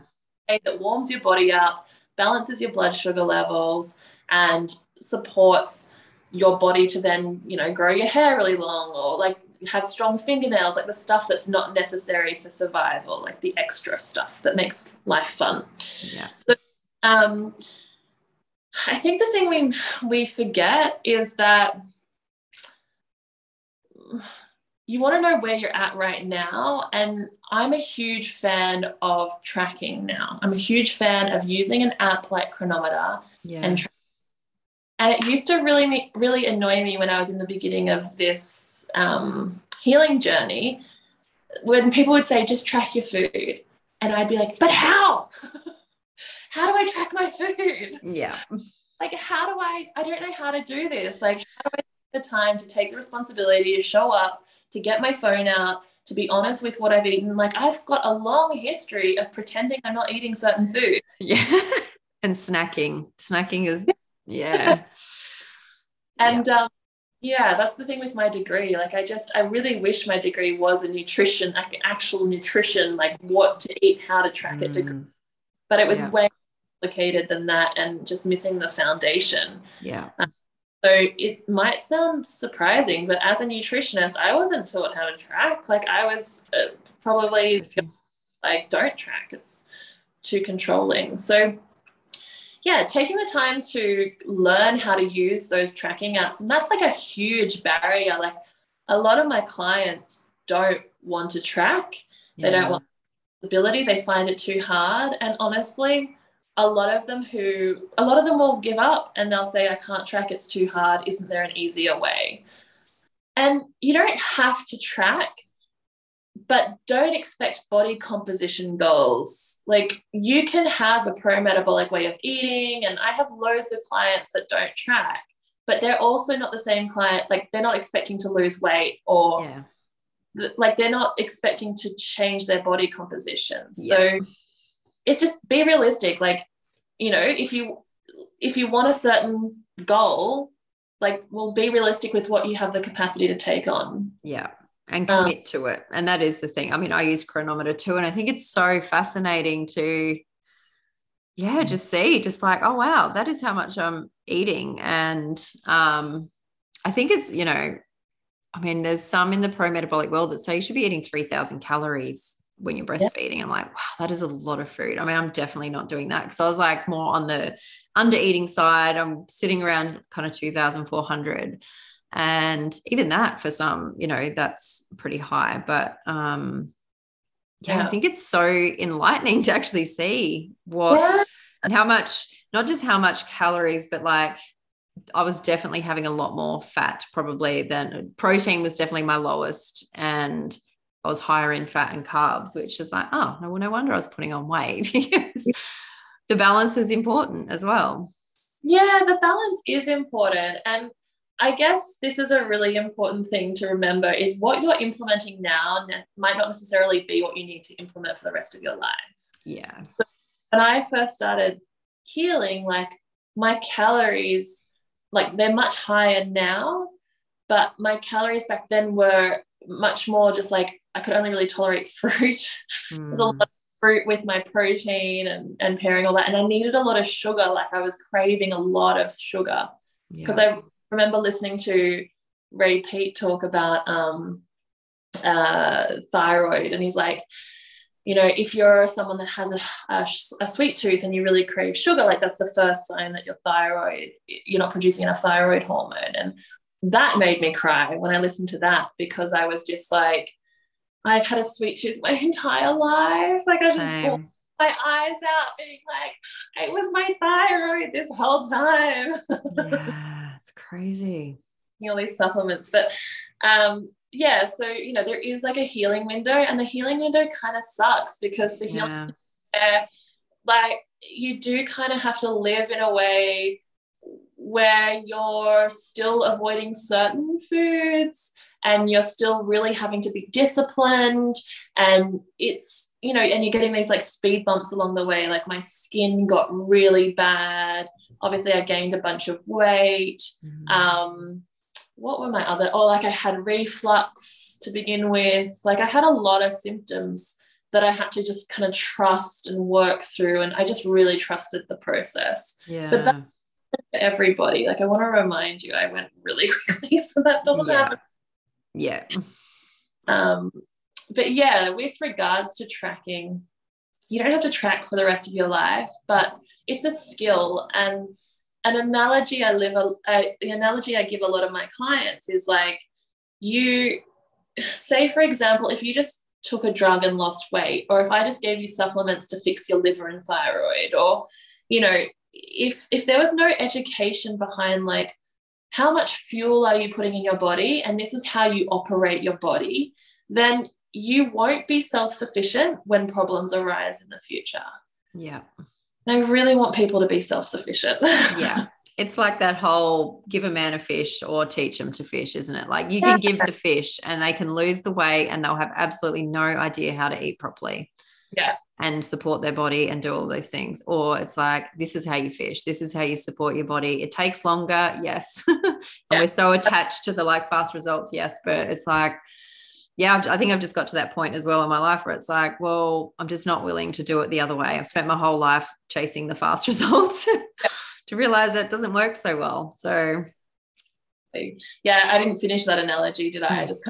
Like that warms your body up, balances your blood sugar levels, and supports your body to then, you know, grow your hair really long or like have strong fingernails, like the stuff that's not necessary for survival, like the extra stuff that makes life fun. Yeah. So um I think the thing we we forget is that you want to know where you're at right now and i'm a huge fan of tracking now i'm a huge fan of using an app like Cronometer yeah. and And it used to really, really annoy me when I was in the beginning of this um, healing journey when people would say, just track your food. And I'd be like, but how? [laughs] how do I track my food? Yeah. Like, how do I, I don't know how to do this. Like, how do I take the time to take the responsibility to show up, to get my phone out, to be honest with what I've eaten? Like, I've got a long history of pretending I'm not eating certain food. [laughs] Yeah. and snacking. Snacking is, yeah. [laughs] and, yeah. um, yeah, that's the thing with my degree. Like, I just, I really wish my degree was a nutrition, like actual nutrition, like what to eat, how to track mm. it degree. But it was yeah. way complicated than that and just missing the foundation. Yeah. Um, so it might sound surprising, but as a nutritionist, I wasn't taught how to track. Like, I was uh, probably like, don't track. It's too controlling. So yeah, taking the time to learn how to use those tracking apps. And that's like a huge barrier. Like a lot of my clients don't want to track, they yeah. don't want ability, they find it too hard. And honestly, a lot of them who a lot of them will give up and they'll say, I can't track, it's too hard. Isn't there an easier way? And you don't have to track but don't expect body composition goals. Like you can have a pro metabolic way of eating, and I have loads of clients that don't track, but they're also not the same client. Like they're not expecting to lose weight or yeah. like they're not expecting to change their body composition. Yeah. So it's just be realistic. Like, you know, if you if you want a certain goal, like well, be realistic with what you have the capacity to take on. Yeah and um, commit to it. And that is the thing. I mean, I use Cronometer too, and I think it's so fascinating to, yeah, mm. just see, just like, oh wow, that is how much I'm eating. And um, I think it's, you know, I mean, there's some in the pro metabolic world that say you should be eating 3,000 calories when you're breastfeeding. I'm like, wow, that is a lot of food. I mean, I'm definitely not doing that because I was like more on the under eating side. I'm sitting around kind of 2,400 and even that for some you know that's pretty high but um yeah, yeah. i think it's so enlightening to actually see what yeah. and how much not just how much calories but like i was definitely having a lot more fat probably than protein was definitely my lowest and i was higher in fat and carbs which is like oh no, no wonder i was putting on weight [laughs] because the balance is important as well yeah the balance is important and I guess this is a really important thing to remember is what you're implementing now might not necessarily be what you need to implement for the rest of your life. Yeah. So when I first started healing, like my calories, like they're much higher now, but my calories back then were much more just like I could only really tolerate [laughs] fruit. Mm. There's a lot of fruit with my protein and, and pairing all that. And I needed a lot of sugar. Like I was craving a lot of sugar because yeah. I remember listening to Ray Peat talk about um, uh, thyroid, and he's like, you know, if you're someone that has a, a, a, sweet tooth and you really crave sugar, like that's the first sign that your thyroid, you're not producing enough thyroid hormone. And that made me cry when I listened to that because I was just like, I've had a sweet tooth my [laughs] entire life. Like I just Same. my eyes out being like, it was my thyroid this whole time. [laughs] Yeah crazy. All these supplements, but um, yeah, so you know there is like a healing window, and the healing window kind of sucks because the healing, yeah. like you do kind of have to live in a way where you're still avoiding certain foods and you're still really having to be disciplined. And it's you know and you're getting these like speed bumps along the way like my skin got really bad. Obviously i gained a bunch of weight. Mm-hmm. um what were my other oh like i had reflux to begin with. Like i had a lot of symptoms that i had to just kind of trust and work through and i just really trusted the process. Yeah. But that for everybody. Like i want to remind you i went really [laughs] quickly so that doesn't yeah. happen yeah. Um, but yeah, with regards to tracking, you don't have to track for the rest of your life, but it's a skill. And an analogy I live, uh, the analogy I give a lot of my clients is like, you say, for example, if you just took a drug and lost weight, or if I just gave you supplements to fix your liver and thyroid, or, you know, if if there was no education behind like how much fuel are you putting in your body and this is how you operate your body then you won't be self-sufficient when problems arise in the future. Yeah. I really want people to be self-sufficient. [laughs] Yeah. It's like that whole give a man a fish or teach him to fish isn't it? Like you can give the fish and they can lose the weight and they'll have absolutely no idea how to eat properly. Yeah and support their body and do all those things. Or it's like, this is how you fish, this is how you support your body. It takes longer, yes. [laughs] and yeah. we're so attached to the like fast results, yes. But it's like, yeah, I think I've just got to that point as well in my life where it's like, well, I'm just not willing to do it the other way. I've spent my whole life chasing the fast [laughs] results [laughs] to realize that doesn't work so well. So, yeah, I didn't finish that analogy, did I? I just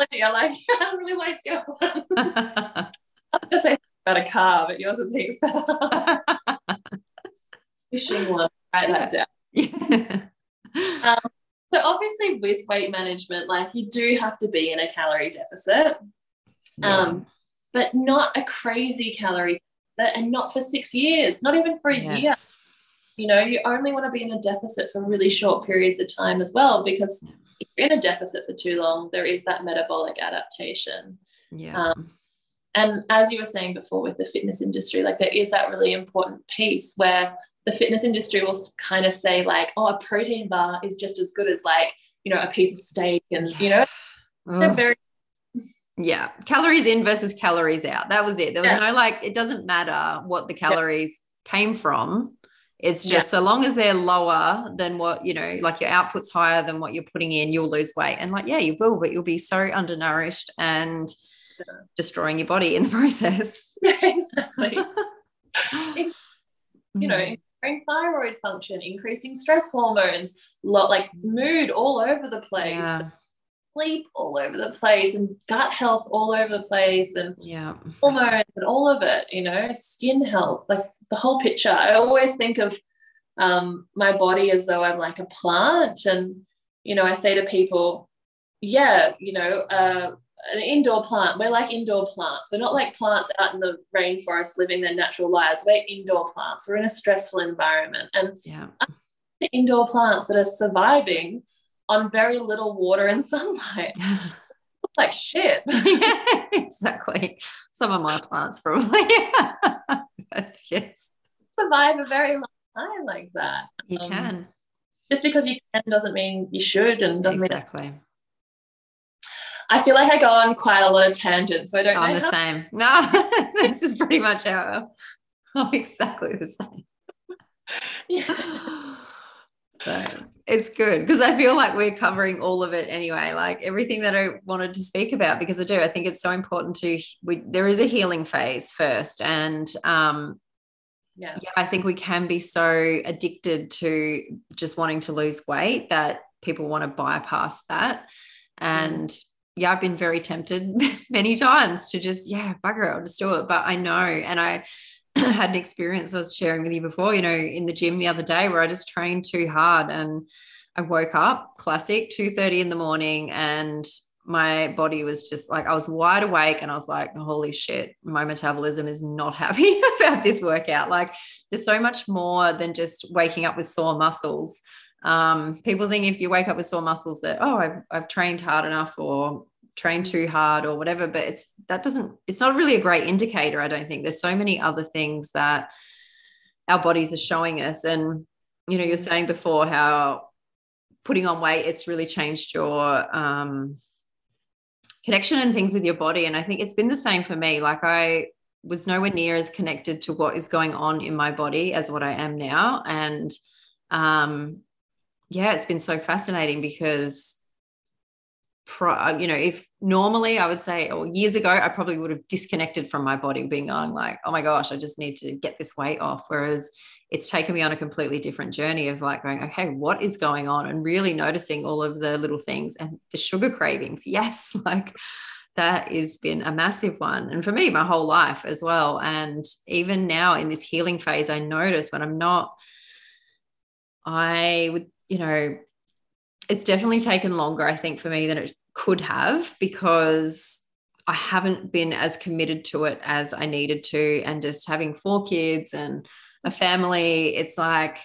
I like, [laughs] I really like your one. [laughs] I'm gonna say about a car, but yours is heaps [laughs] better. Fishing one, write that down. Yeah. Um, so obviously with weight management, like you do have to be in a calorie deficit. Yeah. Um, but not a crazy calorie deficit and not for six years, not even for a yes. year. You know, you only want to be in a deficit for really short periods of time as well, because if you're in a deficit for too long, there is that metabolic adaptation. Yeah. Um, and as you were saying before with the fitness industry, like there is that really important piece where the fitness industry will kind of say, like, oh, a protein bar is just as good as like, you know, a piece of steak. And, you know, they're very yeah calories in versus calories out that was it there was yeah. no like it doesn't matter what the calories yeah. came from it's just yeah. so long as they're lower than what, you know, like your output's higher than what you're putting in, you'll lose weight. And like, yeah, you will, but you'll be so undernourished and destroying your body in the [laughs] process. [laughs] Exactly. [laughs] you know, mm. impairing thyroid function, increasing stress hormones, lot like mood all over the place. Yeah. Sleep all over the place and gut health all over the place and yeah hormones and all of it, you know, skin health, like the whole picture. I always think of um, my body as though I'm like a plant. And, you know, I say to people, yeah, you know, uh, an indoor plant. We're like indoor plants. We're not like plants out in the rainforest living their natural lives. We're indoor plants. We're in a stressful environment. And yeah. indoor plants that are surviving on very little water and [laughs] sunlight. like shit. [laughs] yeah, exactly. Some of my plants probably. [laughs] yes. Survive a very long time like that. You um, can. Just because you can doesn't mean you should and doesn't mean exactly. mean I feel like I go on quite a lot of tangents. So I don't I'm the how- same. No, this is pretty much how I'm exactly the same. yeah. So it's good because I feel like we're covering all of it anyway, like everything that I wanted to speak about because I do. I think it's so important to we, there is a healing phase first, and um, yeah. yeah, I think we can be so addicted to just wanting to lose weight that people want to bypass that, and. Mm. Yeah, I've been very tempted [laughs] many times to just, yeah, bugger it, I'll just do it. But I know, and I [clears throat] had an experience I was sharing with you before, you know, in the gym the other day where I just trained too hard and I woke up classic 2:30 in the morning and my body was just like I was wide awake and I was like holy shit my metabolism is not [laughs] happy about this workout. Like there's so much more than just waking up with sore muscles. Um, people think if you wake up with sore muscles that oh I've, I've trained hard enough or train too hard or whatever but it's that doesn't it's not really a great indicator i don't think. There's so many other things that our bodies are showing us. And you know you're saying before how putting on weight it's really changed your um, connection and things with your body. And i think it's been the same for me. Like i was nowhere near as connected to what is going on in my body as what i am now. And um yeah it's been so fascinating because Uh, you know if normally I would say, or years ago, I probably would have disconnected from my body, being going like, oh my gosh, I just need to get this weight off. Whereas it's taken me on a completely different journey of like going, okay, what is going on? And really noticing all of the little things and the sugar cravings. [laughs] Yes, like that has been a massive one. And for me, my whole life as well. And even now in this healing phase, I notice when I'm not, I would, you know, it's definitely taken longer, I think, for me than it could have because I haven't been as committed to it as I needed to. And just having four kids and a family, it's like,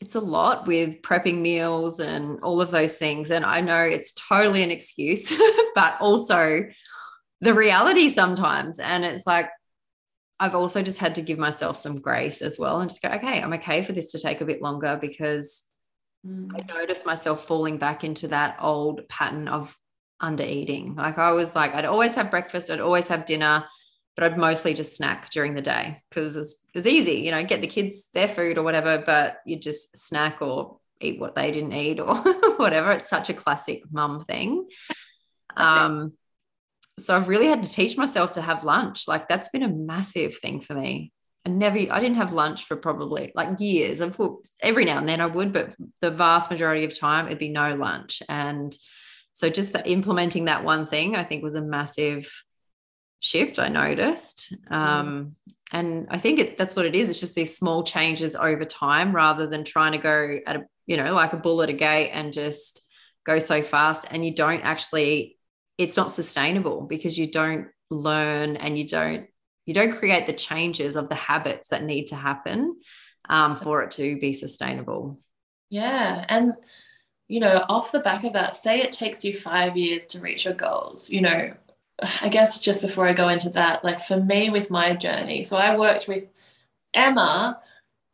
it's a lot with prepping meals and all of those things. And I know it's totally an excuse, [laughs] but also the reality sometimes. And it's like, I've also just had to give myself some grace as well and just go, okay, I'm okay for this to take a bit longer because mm. I noticed myself falling back into that old pattern of under eating. Like I was like, I'd always have breakfast, I'd always have dinner, but I'd mostly just snack during the day because it, it was, easy, you know, get the kids their food or whatever, but you just snack or eat what they didn't eat or [laughs] whatever. It's such a classic mum thing. Um, so I've really had to teach myself to have lunch. Like that's been a massive thing for me. I never, I didn't have lunch for probably like years. Of every now and then I would, but the vast majority of time it'd be no lunch. And so just that implementing that one thing, I think was a massive shift. I noticed, um, and I think it, that's what it is. It's just these small changes over time, rather than trying to go at a, you know, like a bull at a gate and just go so fast, and you don't actually it's not sustainable because you don't learn and you don't you don't create the changes of the habits that need to happen um, for it to be sustainable yeah and you know off the back of that say it takes you five years to reach your goals you know [sighs] i guess just before i go into that like for me with my journey so i worked with emma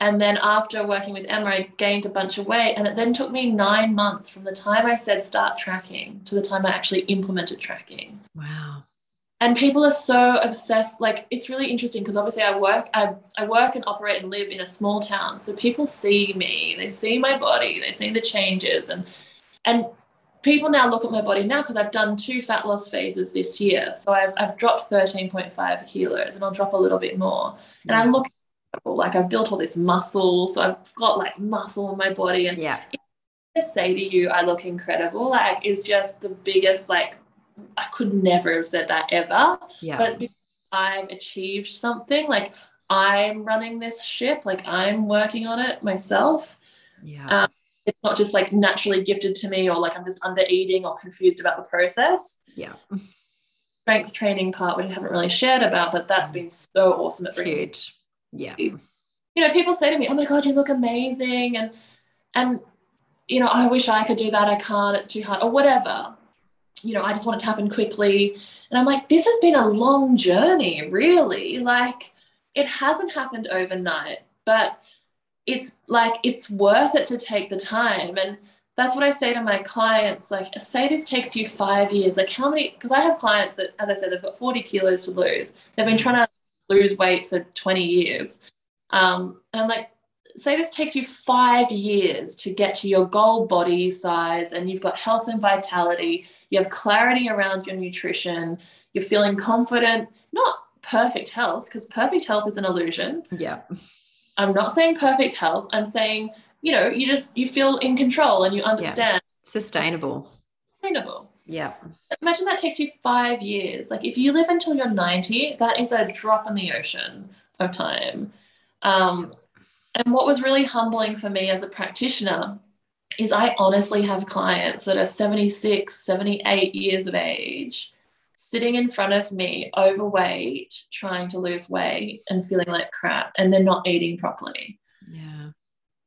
and then after working with Emma, I gained a bunch of weight. And it then took me nine months from the time I said start tracking to the time I actually implemented tracking. Wow. And people are so obsessed. Like it's really interesting because obviously I work, I, I work and operate and live in a small town. So people see me, they see my body, they see the changes. And and people now look at my body now because I've done two fat loss phases this year. So I've, I've dropped 13.5 kilos and I'll drop a little bit more. And I mm-hmm. look like I've built all this muscle, so I've got like muscle in my body, and yeah, to say to you, I look incredible, like is just the biggest like I could never have said that ever. Yeah, but it's because I've achieved something. Like I'm running this ship, like I'm working on it myself. Yeah. Um, it's not just like naturally gifted to me or like I'm just under eating or confused about the process. Yeah. Strength training part, which I haven't really shared about, but that's been so awesome. It's huge yeah you know people say to me oh my god you look amazing and and you know i wish i could do that i can't it's too hard or whatever you know i just want it to happen quickly and i'm like this has been a long journey really like it hasn't happened overnight but it's like it's worth it to take the time and that's what I say to my clients. Like, say this takes you five years. Like, how many? Because I have clients that, as I said, they've got 40 kilos to lose. They've been trying to lose weight for 20 years. Um, and I'm like, say this takes you five years to get to your goal body size and you've got health and vitality, you have clarity around your nutrition, you're feeling confident, not perfect health, because perfect health is an illusion. Yeah. I'm not saying perfect health. I'm saying, you know, you just you feel in control and you understand. Yeah. Sustainable. Sustainable. Yeah. Imagine that takes you five years. Like if you live until you're 90, that is a drop in the ocean of time. Um, and what was really humbling for me as a practitioner is I honestly have clients that are 76, 78 years of age sitting in front of me overweight, trying to lose weight and feeling like crap, and they're not eating properly. Yeah.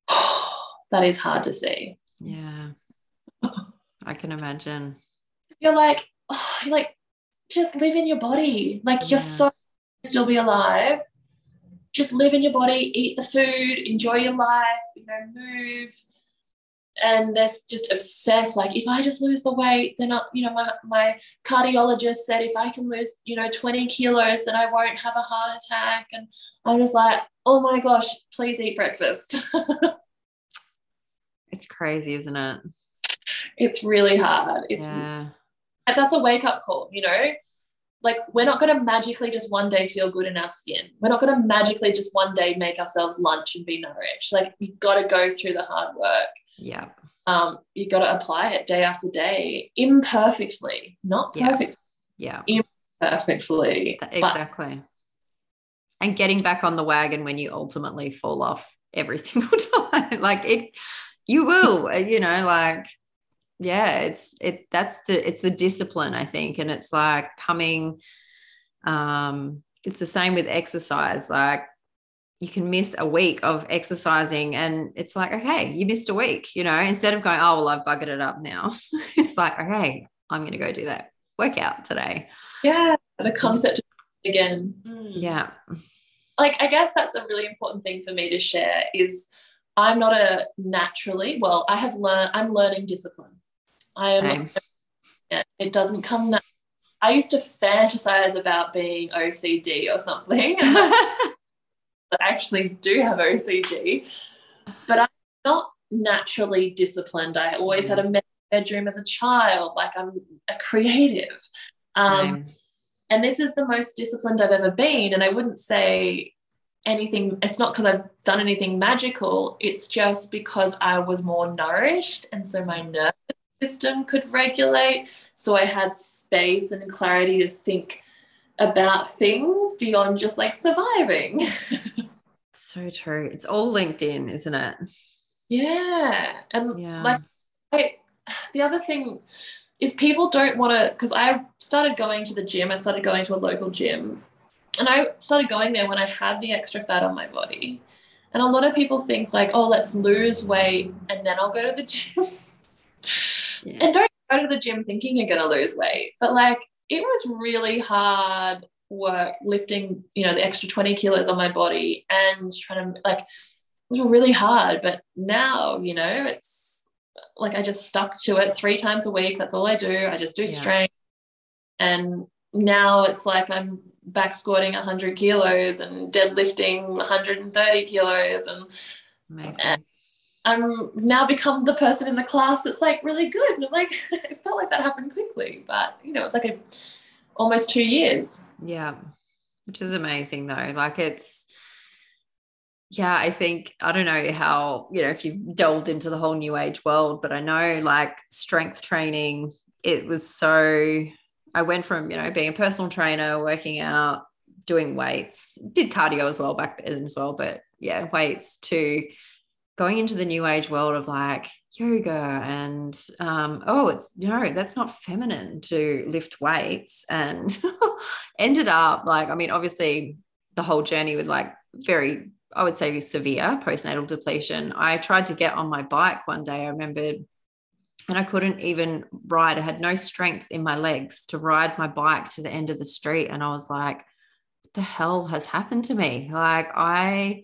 [sighs] that is hard to see. Yeah. I can imagine you're like, oh, [sighs] you're like, just live in your body. Like yeah. you're so still be alive. Just live in your body, eat the food, enjoy your life, you know, move. And they're just obsessed. Like, if I just lose the weight, then I, you know, my, my cardiologist said if I can lose, you know, 20 kilos, then I won't have a heart attack. And I'm just like, oh my gosh, please eat breakfast. [laughs] it's crazy, isn't it? It's really hard. It's yeah that's a wake up call, you know? Like, we're not going to magically just one day feel good in our skin. We're not going to magically just one day make ourselves lunch and be nourished. Like, you've got to go through the hard work. Yeah. Um, you got to apply it day after day, imperfectly, not perfect. Yeah. Imperfectly. Exactly. and getting back on the wagon when you ultimately fall off every [laughs] single time. like, it, you will, you know, like, yeah it's it that's the it's the discipline i think and it's like coming um it's the same with exercise like you can miss a week of exercising and it's like okay you missed a week you know instead of going oh well i've buggered it up now. [laughs] It's like okay i'm going to go do that workout today. Yeah the concept again. Mm. yeah. Like i guess that's a really important thing for me to share is i'm not a naturally well i have learned i'm learning discipline i am it doesn't come nat- i used to fantasize about being ocd or something [laughs] I actually do have OCD, but I'm not naturally disciplined. I always had a mm. bedroom as a child, like I'm a creative. Um, and this is the most disciplined I've ever been. And I wouldn't say anything, it's not because I've done anything magical, it's just because I was more nourished. And so my nervous system could regulate. So I had space and clarity to think about things beyond just like surviving. [laughs] so true. It's all linked in, isn't it? Yeah. And yeah. like I, the other thing is people don't want to because I started going to the gym. I started going to a local gym. And I started going there when I had the extra fat on my body. And a lot of people think like, oh, let's lose weight and then I'll go to the gym. [laughs] yeah. And don't go to the gym thinking you're going to lose weight. But like it was really hard work lifting, you know, the extra 20 kilos on my body and trying to like it was really hard. But now, you know, it's like I just stuck to it three times a week. That's all I do. I just do yeah. strength. And now it's like I'm back squatting 100 kilos and deadlifting 130 kilos and, and I'm now become the person in the class that's like really good. And I'm like, [laughs] it felt like that happened quickly, but you know, it's like a almost two years. Yeah. Which is amazing though. Like it's yeah, I think I don't know how, you know, if you've delved into the whole new age world, but I know like strength training, it was so I went from, you know, being a personal trainer, working out, doing weights, did cardio as well back then as well, but yeah, weights to going into the new age world of like yoga and um, oh it's no that's not feminine to lift weights and [laughs] ended up like i mean obviously the whole journey with like very i would say severe postnatal depletion. I tried to get on my bike one day i remembered and i couldn't even ride. I had no strength in my legs to ride my bike to the end of the street. And i was like what the hell has happened to me? Like i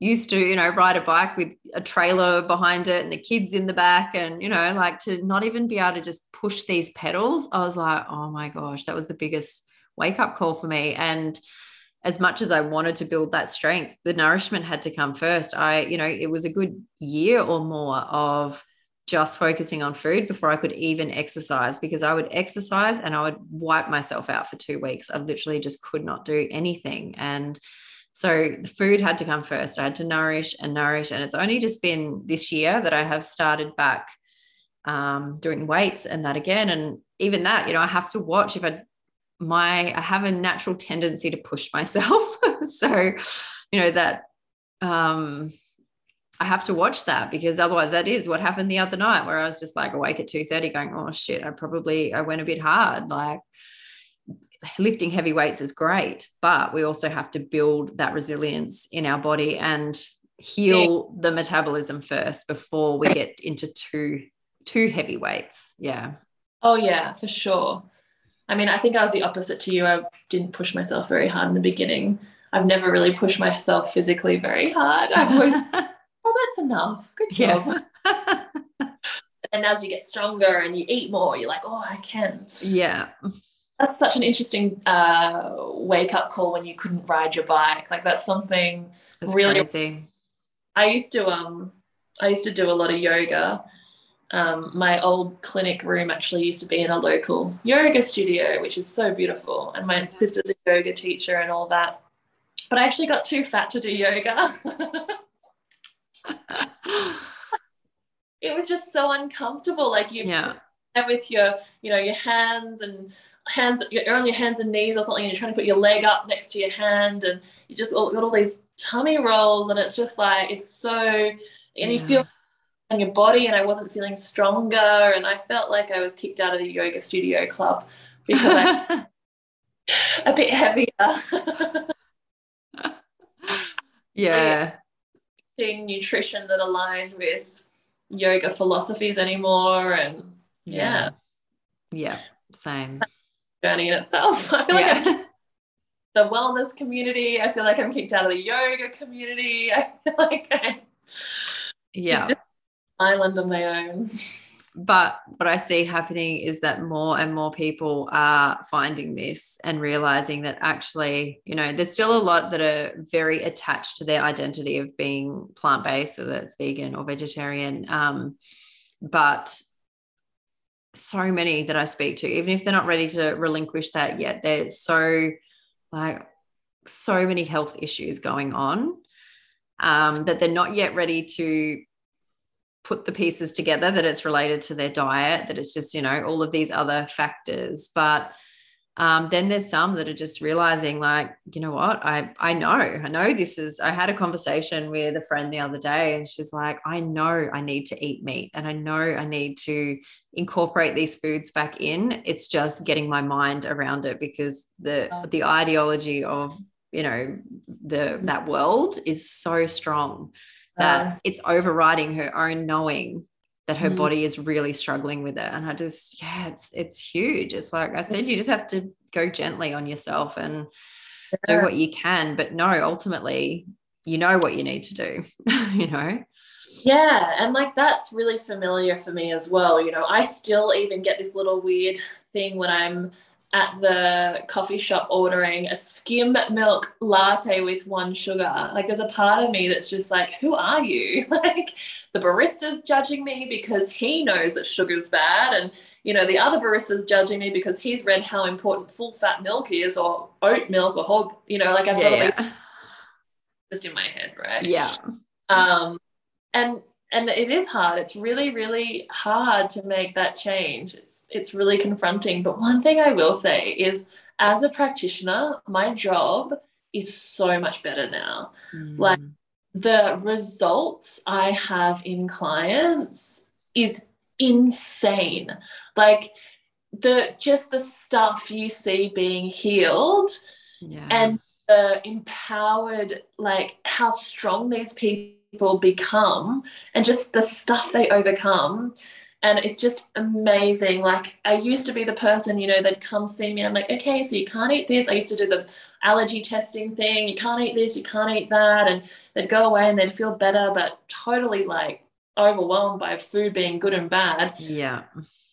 used to, you know, ride a bike with a trailer behind it and the kids in the back, and, you know, like to not even be able to just push these pedals. I was like, oh my gosh, that was the biggest wake up call for me. And as much as I wanted to build that strength, the nourishment had to come first. I, you know, it was a good year or more of just focusing on food before I could even exercise because I would exercise and I would wipe myself out for two weeks. I literally just could not do anything. And so the food had to come first. I had to nourish and nourish. And it's only just been this year that I have started back um, doing weights and that again. And even that, you know, I have to watch if I my I have a natural tendency to push myself. [laughs] so, you know, that um I have to watch that because otherwise that is what happened the other night where I was just like awake at 2 30 going, oh shit, I probably I went a bit hard. Like lifting heavy weights is great, but we also have to build that resilience in our body and heal yeah. the metabolism first before we get into too too heavy weights. Yeah. Oh yeah, for sure. I mean, I think I was the opposite to you. I didn't push myself very hard in the beginning. I've never really pushed myself physically very hard. I've always, [laughs] oh, that's enough. Good job. Yeah. [laughs] and as you get stronger and you eat more, you're like, oh, I can't. Yeah that's such an interesting uh, wake up call when you couldn't ride your bike. Like that's something that's really. Crazy. I used to um, I used to do a lot of yoga. Um, my old clinic room actually used to be in a local yoga studio, which is so beautiful. And my sister's a yoga teacher and all that. But I actually got too fat to do yoga. [laughs] it was just so uncomfortable. Like you yeah. with your, you know, your hands and hands, you're on your hands and knees or something, and you're trying to put your leg up next to your hand, and you just got all these tummy rolls, and it's just like it's so, and yeah. you feel on your body and I wasn't feeling stronger and I felt like I was kicked out of the yoga studio club because I'm [laughs] a bit heavier. [laughs] yeah. nutrition that aligned with yoga philosophies anymore and yeah. Yeah, same. Journey in itself. [laughs] I feel like I'm the wellness community. I feel like I'm kicked out of the yoga community. [laughs] I feel like I yeah island of my own. But what I see happening is that more and more people are finding this and realizing that actually, you know, there's still a lot that are very attached to their identity of being plant based, whether it's vegan or vegetarian. Um, but so many that I speak to, even if they're not ready to relinquish that yet, they're so like so many health issues going on um, that they're not yet ready to put the pieces together that it's related to their diet, that it's just, you know, all of these other factors. But um, then there's some that are just realizing, like, you know what, I I know, I know this is. I had a conversation with a friend the other day, and she's like, I know I need to eat meat, and I know I need to incorporate these foods back in. It's just getting my mind around it because the the ideology of you know the that world is so strong that uh, it's overriding her own knowing that her mm. body is really struggling with it. And i just yeah it's it's huge. It's like i said you just have to go gently on yourself and yeah. do what you can. But no ultimately you know what you need to do [laughs] you know? Yeah and like that's really familiar for me as well. You know i still even get this little weird thing when i'm at the coffee shop ordering a skim milk latte with one sugar. Like there's a part of me that's just like, who are you? [laughs] Like the barista's judging me because he knows that sugar's bad. And, you know, the other barista's judging me because he's read how important full fat milk is or oat milk or whole, you know, like I've yeah, got yeah. just in my head, right? Yeah. Um, and and it is hard. It's really really hard to make that change. It's it's really confronting. But one thing i will say is as a practitioner my job is so much better now. Mm. like the results i have in clients is insane. Like the just the stuff you see being healed yeah. and the empowered like how strong these people people become and just the stuff they overcome. And it's just amazing. Like i used to be the person you know they'd come see me i'm like okay so you can't eat this. I used to do the allergy testing thing. You can't eat this you can't eat that. And they'd go away and they'd feel better but totally like overwhelmed by food being good and bad. Yeah.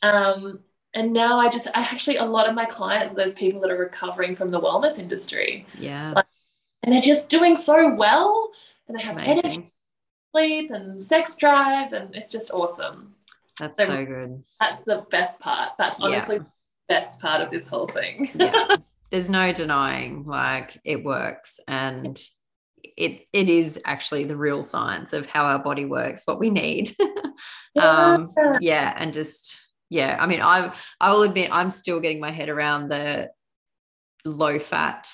Um and now i just i actually a lot of my clients are those people that are recovering from the wellness industry. Yeah. Like, and they're just doing so well and they have Amazing. energy sleep and sex drive and it's just awesome. That's so, so good. that's the best part. That's honestly yeah. the best part of this whole thing. Yeah. [laughs] There's no denying like it works and it it is actually the real science of how our body works what we need. [laughs] Um yeah. yeah and just yeah i mean i i will admit i'm still getting my head around the low fat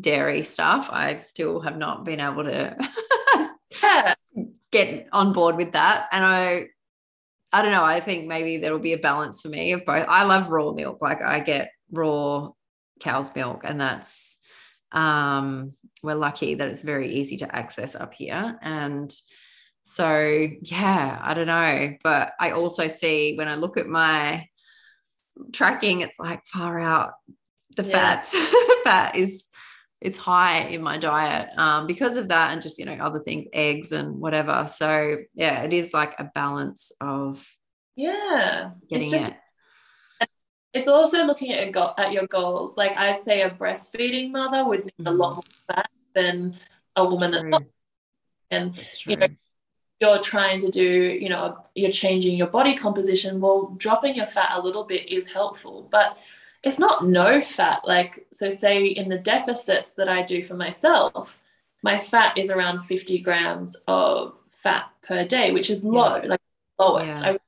dairy stuff. I still have not been able to [laughs] yeah. get on board with that. And I, I don't know. I think maybe there'll be a balance for me of both. I love raw milk. Like I get raw cow's milk, and that's um, we're lucky that it's very easy to access up here. And so, yeah, I don't know. But I also see when I look at my tracking, it's like far out. The yeah. fat, [laughs] fat is it's high in my diet um, because of that and just you know other things eggs and whatever. So yeah it is like a balance of yeah getting it's just, it. It's also looking at, go- at your goals. Like i'd say a breastfeeding mother would need mm. a lot more fat than a woman that's not. And you know you're trying to do you know you're changing your body composition. Well dropping your fat a little bit is helpful but it's not no fat. Like, so say in the deficits that I do for myself, my fat is around 50 grams of fat per day, which is low, yeah. like lowest. Yeah. I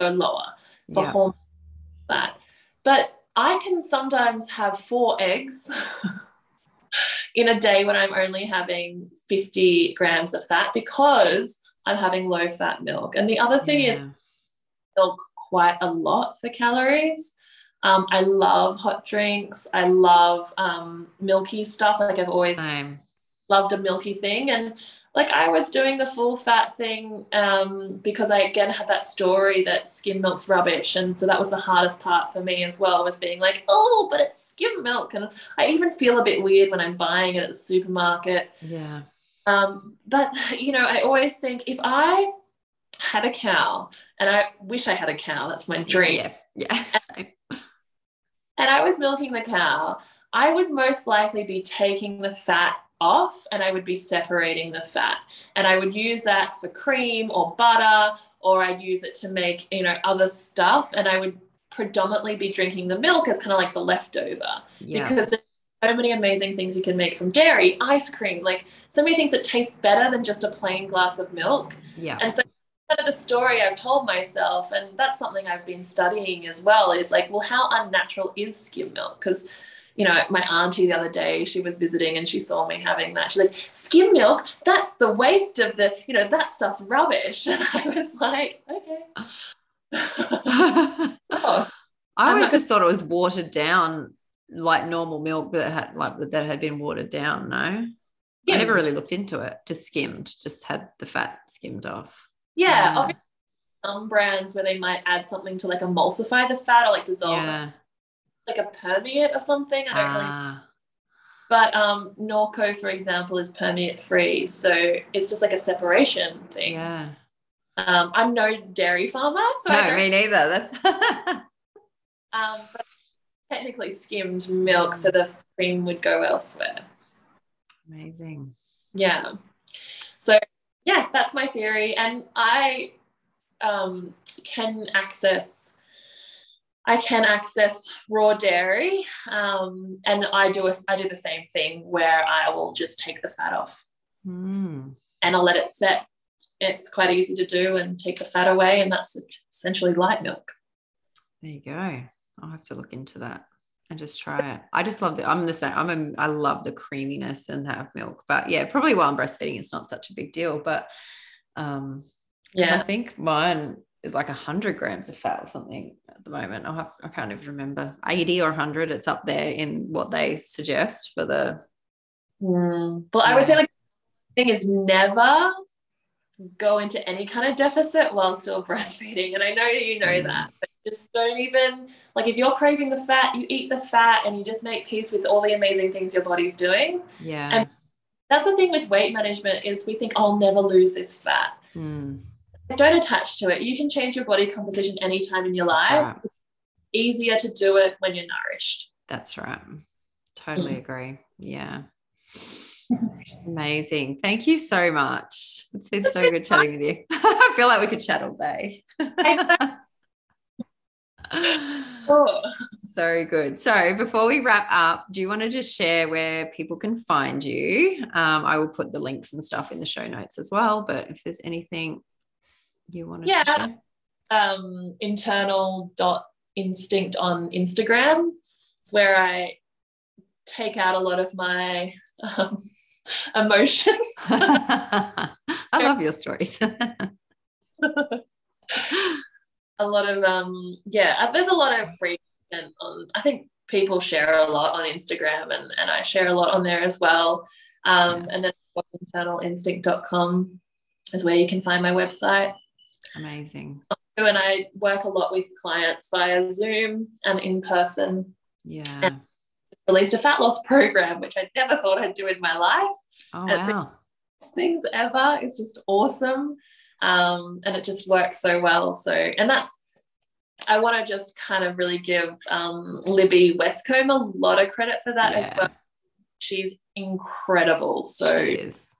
go lower for yeah. hormone fat. But I can sometimes have four eggs [laughs] in a day when I'm only having 50 grams of fat because I'm having low fat milk. And the other thing Yeah. is milk quite a lot for calories. Um, I love hot drinks. I love um, milky stuff. Like I've always Same. loved a milky thing. And like I was doing the full fat thing um, because I again had that story that skim milk's rubbish. And so that was the hardest part for me as well, was being like, oh, but it's skim milk. And I even feel a bit weird when I'm buying it at the supermarket. Yeah. Um, but you know, I always think if I had a cow, and I wish I had a cow, that's my dream Yeah. Yeah. [laughs] And I was milking the cow, I would most likely be taking the fat off and I would be separating the fat. And I would use that for cream or butter, or I'd use it to make, you know, other stuff. And I would predominantly be drinking the milk as kind of like the leftover Yeah. because there's so many amazing things you can make from dairy, ice cream, like so many things that taste better than just a plain glass of milk. yeah. And so kind of the story I've told myself, and that's something I've been studying as well, is like, well, how unnatural is skim milk? Because you know, my auntie the other day, she was visiting and she saw me having that. She's like, skim milk, that's the waste of the, you know, that stuff's rubbish. [laughs] And I was like, okay. [laughs] [laughs] oh. I always just thought it was watered down, like normal milk that had like that had been watered down. No, I never really looked into it. Just skimmed, just had the fat skimmed off. Yeah, Yeah. obviously some brands where they might add something to like emulsify the fat or like dissolve Yeah. like a permeate or something. I don't really Ah, But um, Norco, for example, is permeate free, so it's just like a separation thing. yeah. Um, I'm no dairy farmer, so No, me neither. That's [laughs] um, but technically skimmed milk, so the cream would go elsewhere. amazing. Yeah. Yeah, that's my theory, and I um, can access. I can access raw dairy, um, and I do a, I do the same thing where I will just take the fat off Mm. and I'll let it set. It's quite easy to do and take the fat away, and that's essentially light milk. There you go. I'll have to look into that and just try it. I just love the. I'm the same. I'm a. I love the creaminess and that milk, but yeah, probably while I'm breastfeeding, it's not such a big deal. But um, 'cause I think mine is like hundred grams of fat or something at the moment. I'll have. I can't even remember eighty or hundred. It's up there in what they suggest for the. Mm. But I would say like thing is never go into any kind of deficit while still [laughs] breastfeeding. And I know you know Mm. that, but just don't even like if you're craving the fat, you eat the fat and you just make peace with all the amazing things your body's doing. Yeah. And- That's the thing with weight management is we think I'll never lose this fat. Mm, Don't attach to it. You can change your body composition anytime in your that's life. right. Easier to do it when you're nourished. That's right. Totally Mm. agree. Yeah. Amazing. Thank you so much. It's been so good chatting with you. [laughs] I feel like we could chat all day. [laughs] Oh. [laughs] so good. So before we wrap up, do you want to just share where people can find you? Um, I will put the links and stuff in the show notes as well. But if there's anything you wanted Yeah. to share. um, internal dot instinct on Instagram. It's where I take out a lot of my um, [laughs] emotions. [laughs] I love your stories. A lot of um, yeah. uh, There's a lot of free content on. I think people share a lot on Instagram, and and I share a lot on there as well. Um, And then internalinstinct.com is where you can find my website. Amazing. And I work a lot with clients via Zoom and in person. Yeah. released a fat loss program, which I never thought I'd do in my life. Oh wow. Things ever. It's just awesome. Um, and it just works so well. So, and that's, I want to just kind of really give um, Libby Westcombe a lot of credit for that as well. She's incredible. So, She is.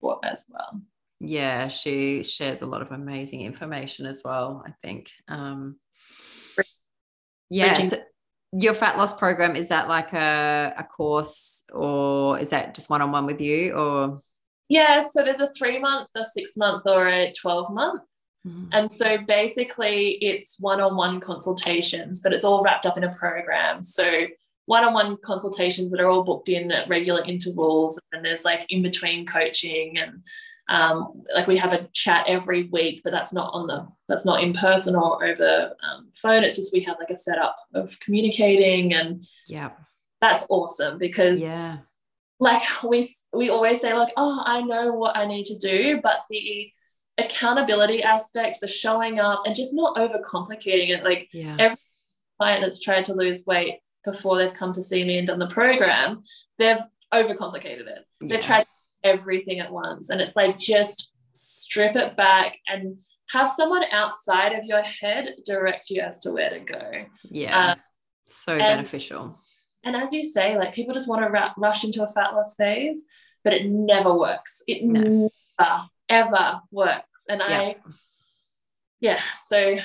what as well. Yeah, she shares a lot of amazing information as well, I think. Um, yeah, so your fat loss program, is that like a, a course or is that just one on one with you or? Yeah. So there's a three month, a six month, or a 12 month. And so basically, it's one on one consultations, but it's all wrapped up in a program. So, one on one consultations that are all booked in at regular intervals. And there's like in between coaching and um, like we have a chat every week, but that's not on the that's not in person or over um, phone. It's just we have like a setup of communicating, and yeah, that's awesome because yeah, like [laughs] we we always say like, oh, I know what I need to do, but the accountability aspect, the showing up, and just not overcomplicating it. Like yeah. every client that's tried to lose weight before they've come to see me and done the program, they've overcomplicated it. Yeah. They've tried everything at once. And it's like just strip it back and have someone outside of your head direct you as to where to go. Yeah. Uh, so beneficial. And as you say, like people just want to ra- rush into a fat loss phase, but it never works. It no. never, ever works. And yeah. I, yeah, so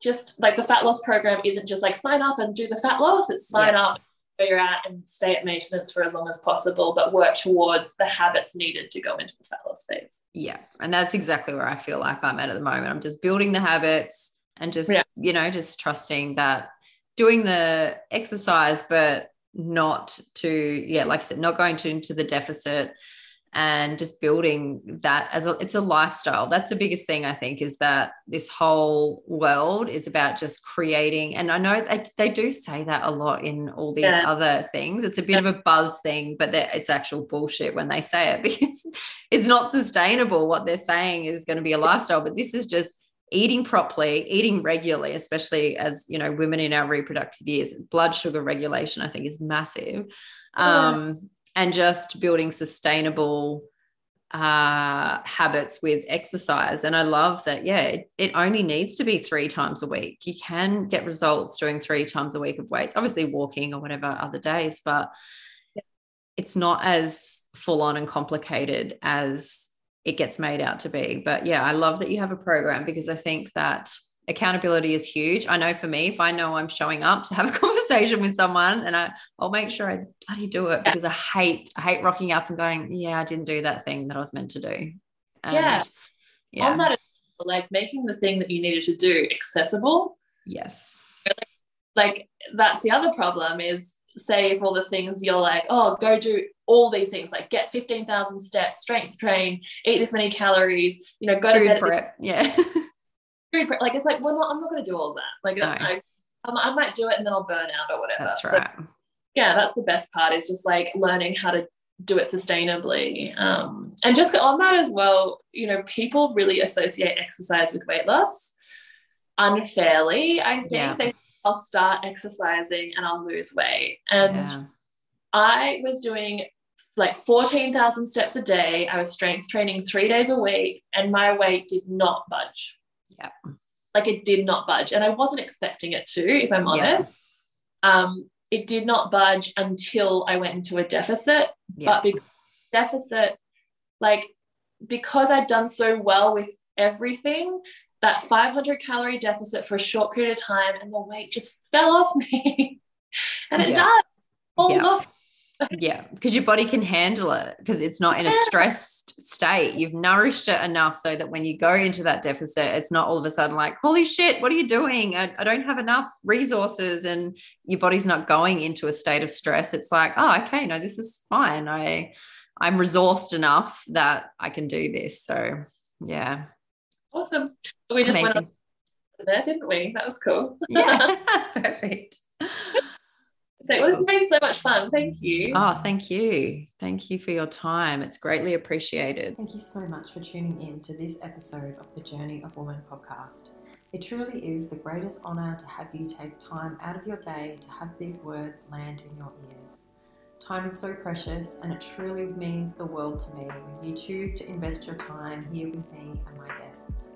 just like the fat loss program isn't just like sign up and do the fat loss, it's sign yeah. up where you're at and stay at maintenance for as long as possible, but work towards the habits needed to go into the fat loss phase. Yeah. And that's exactly where I feel like I'm at at the moment. I'm just building the habits and just, yeah. you know, just trusting that doing the exercise, but not to, yeah, like I said, not going to into the deficit and just building that as a it's a lifestyle. That's the biggest thing i think is that this whole world is about just creating and i know they, they do say that a lot in all these yeah. other things. It's a bit of a buzz thing but it's actual bullshit when they say it [laughs] because it's not sustainable. What they're saying is going to be a lifestyle but this is just eating properly eating regularly especially as you know women in our reproductive years blood sugar regulation i think is massive um and just building sustainable uh, habits with exercise. And I love that, yeah, it, it, only needs to be three times a week. You can get results doing three times a week of weights, obviously walking or whatever other days, but it's not as full on and complicated as it gets made out to be. But yeah, I love that you have a program because I think that accountability is huge. I know for me, if I know I'm showing up to have a [laughs] conversation with someone and I, I'll make sure I bloody do it because I hate, I hate rocking up and going, yeah, I didn't do that thing that I was meant to do. And, yeah. yeah. On that, like making the thing that you needed to do accessible. Yes. Like that's the other problem is say all the things you're like, oh, go do all these things, like get 15,000 steps, strength train, eat this many calories, you know, go Food to bed. Prep. Yeah. [laughs] like it's like well i'm not going to do all that like no. I, I might do it and then i'll burn out or whatever that's right so, yeah that's the best part is just like learning how to do it sustainably um, and just on that as well you know people really associate exercise with weight loss unfairly i think yeah. they i'll start exercising and i'll lose weight and yeah. i was doing like 14,000 steps a day. I was strength training three days a week, and my weight did not budge. Yeah. Like it did not budge. And I wasn't expecting it to, if I'm honest. Yeah. Um, it did not budge until I went into a deficit. Yeah. But because deficit, like because I'd done so well with everything, that 500 calorie deficit for a short period of time and the weight just fell off me. [laughs] and it yeah. does. Falls yeah. off yeah, because your body can handle it because it's not in a stressed state. You've nourished it enough so that when you go into that deficit, it's not all of a sudden like, holy shit, what are you doing? I, I don't have enough resources, and your body's not going into a state of stress. It's like, oh, okay, no, this is fine. I I'm resourced enough that I can do this. So yeah. Awesome. We just Amazing. went there, didn't we? That was cool. yeah, [laughs] [laughs] perfect. So well, this has been so much fun. Thank you. Oh, thank you. Thank you for your time. It's greatly appreciated. Thank you so much for tuning in to this episode of the Journey of Woman podcast. It truly is the greatest honor to have you take time out of your day to have these words land in your ears. Time is so precious and it truly means the world to me when you choose to invest your time here with me and my guests.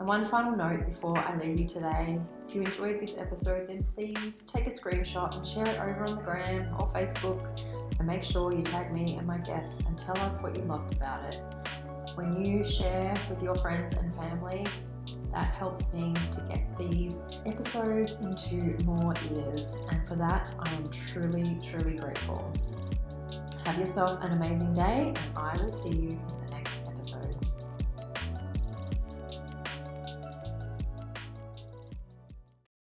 And one final note before I leave you today if you enjoyed this episode, then please take a screenshot and share it over on the gram or Facebook. And make sure you tag me and my guests and tell us what you loved about it. When you share with your friends and family, that helps me to get these episodes into more ears. And for that, I am truly, truly grateful. Have yourself an amazing day, and I will see you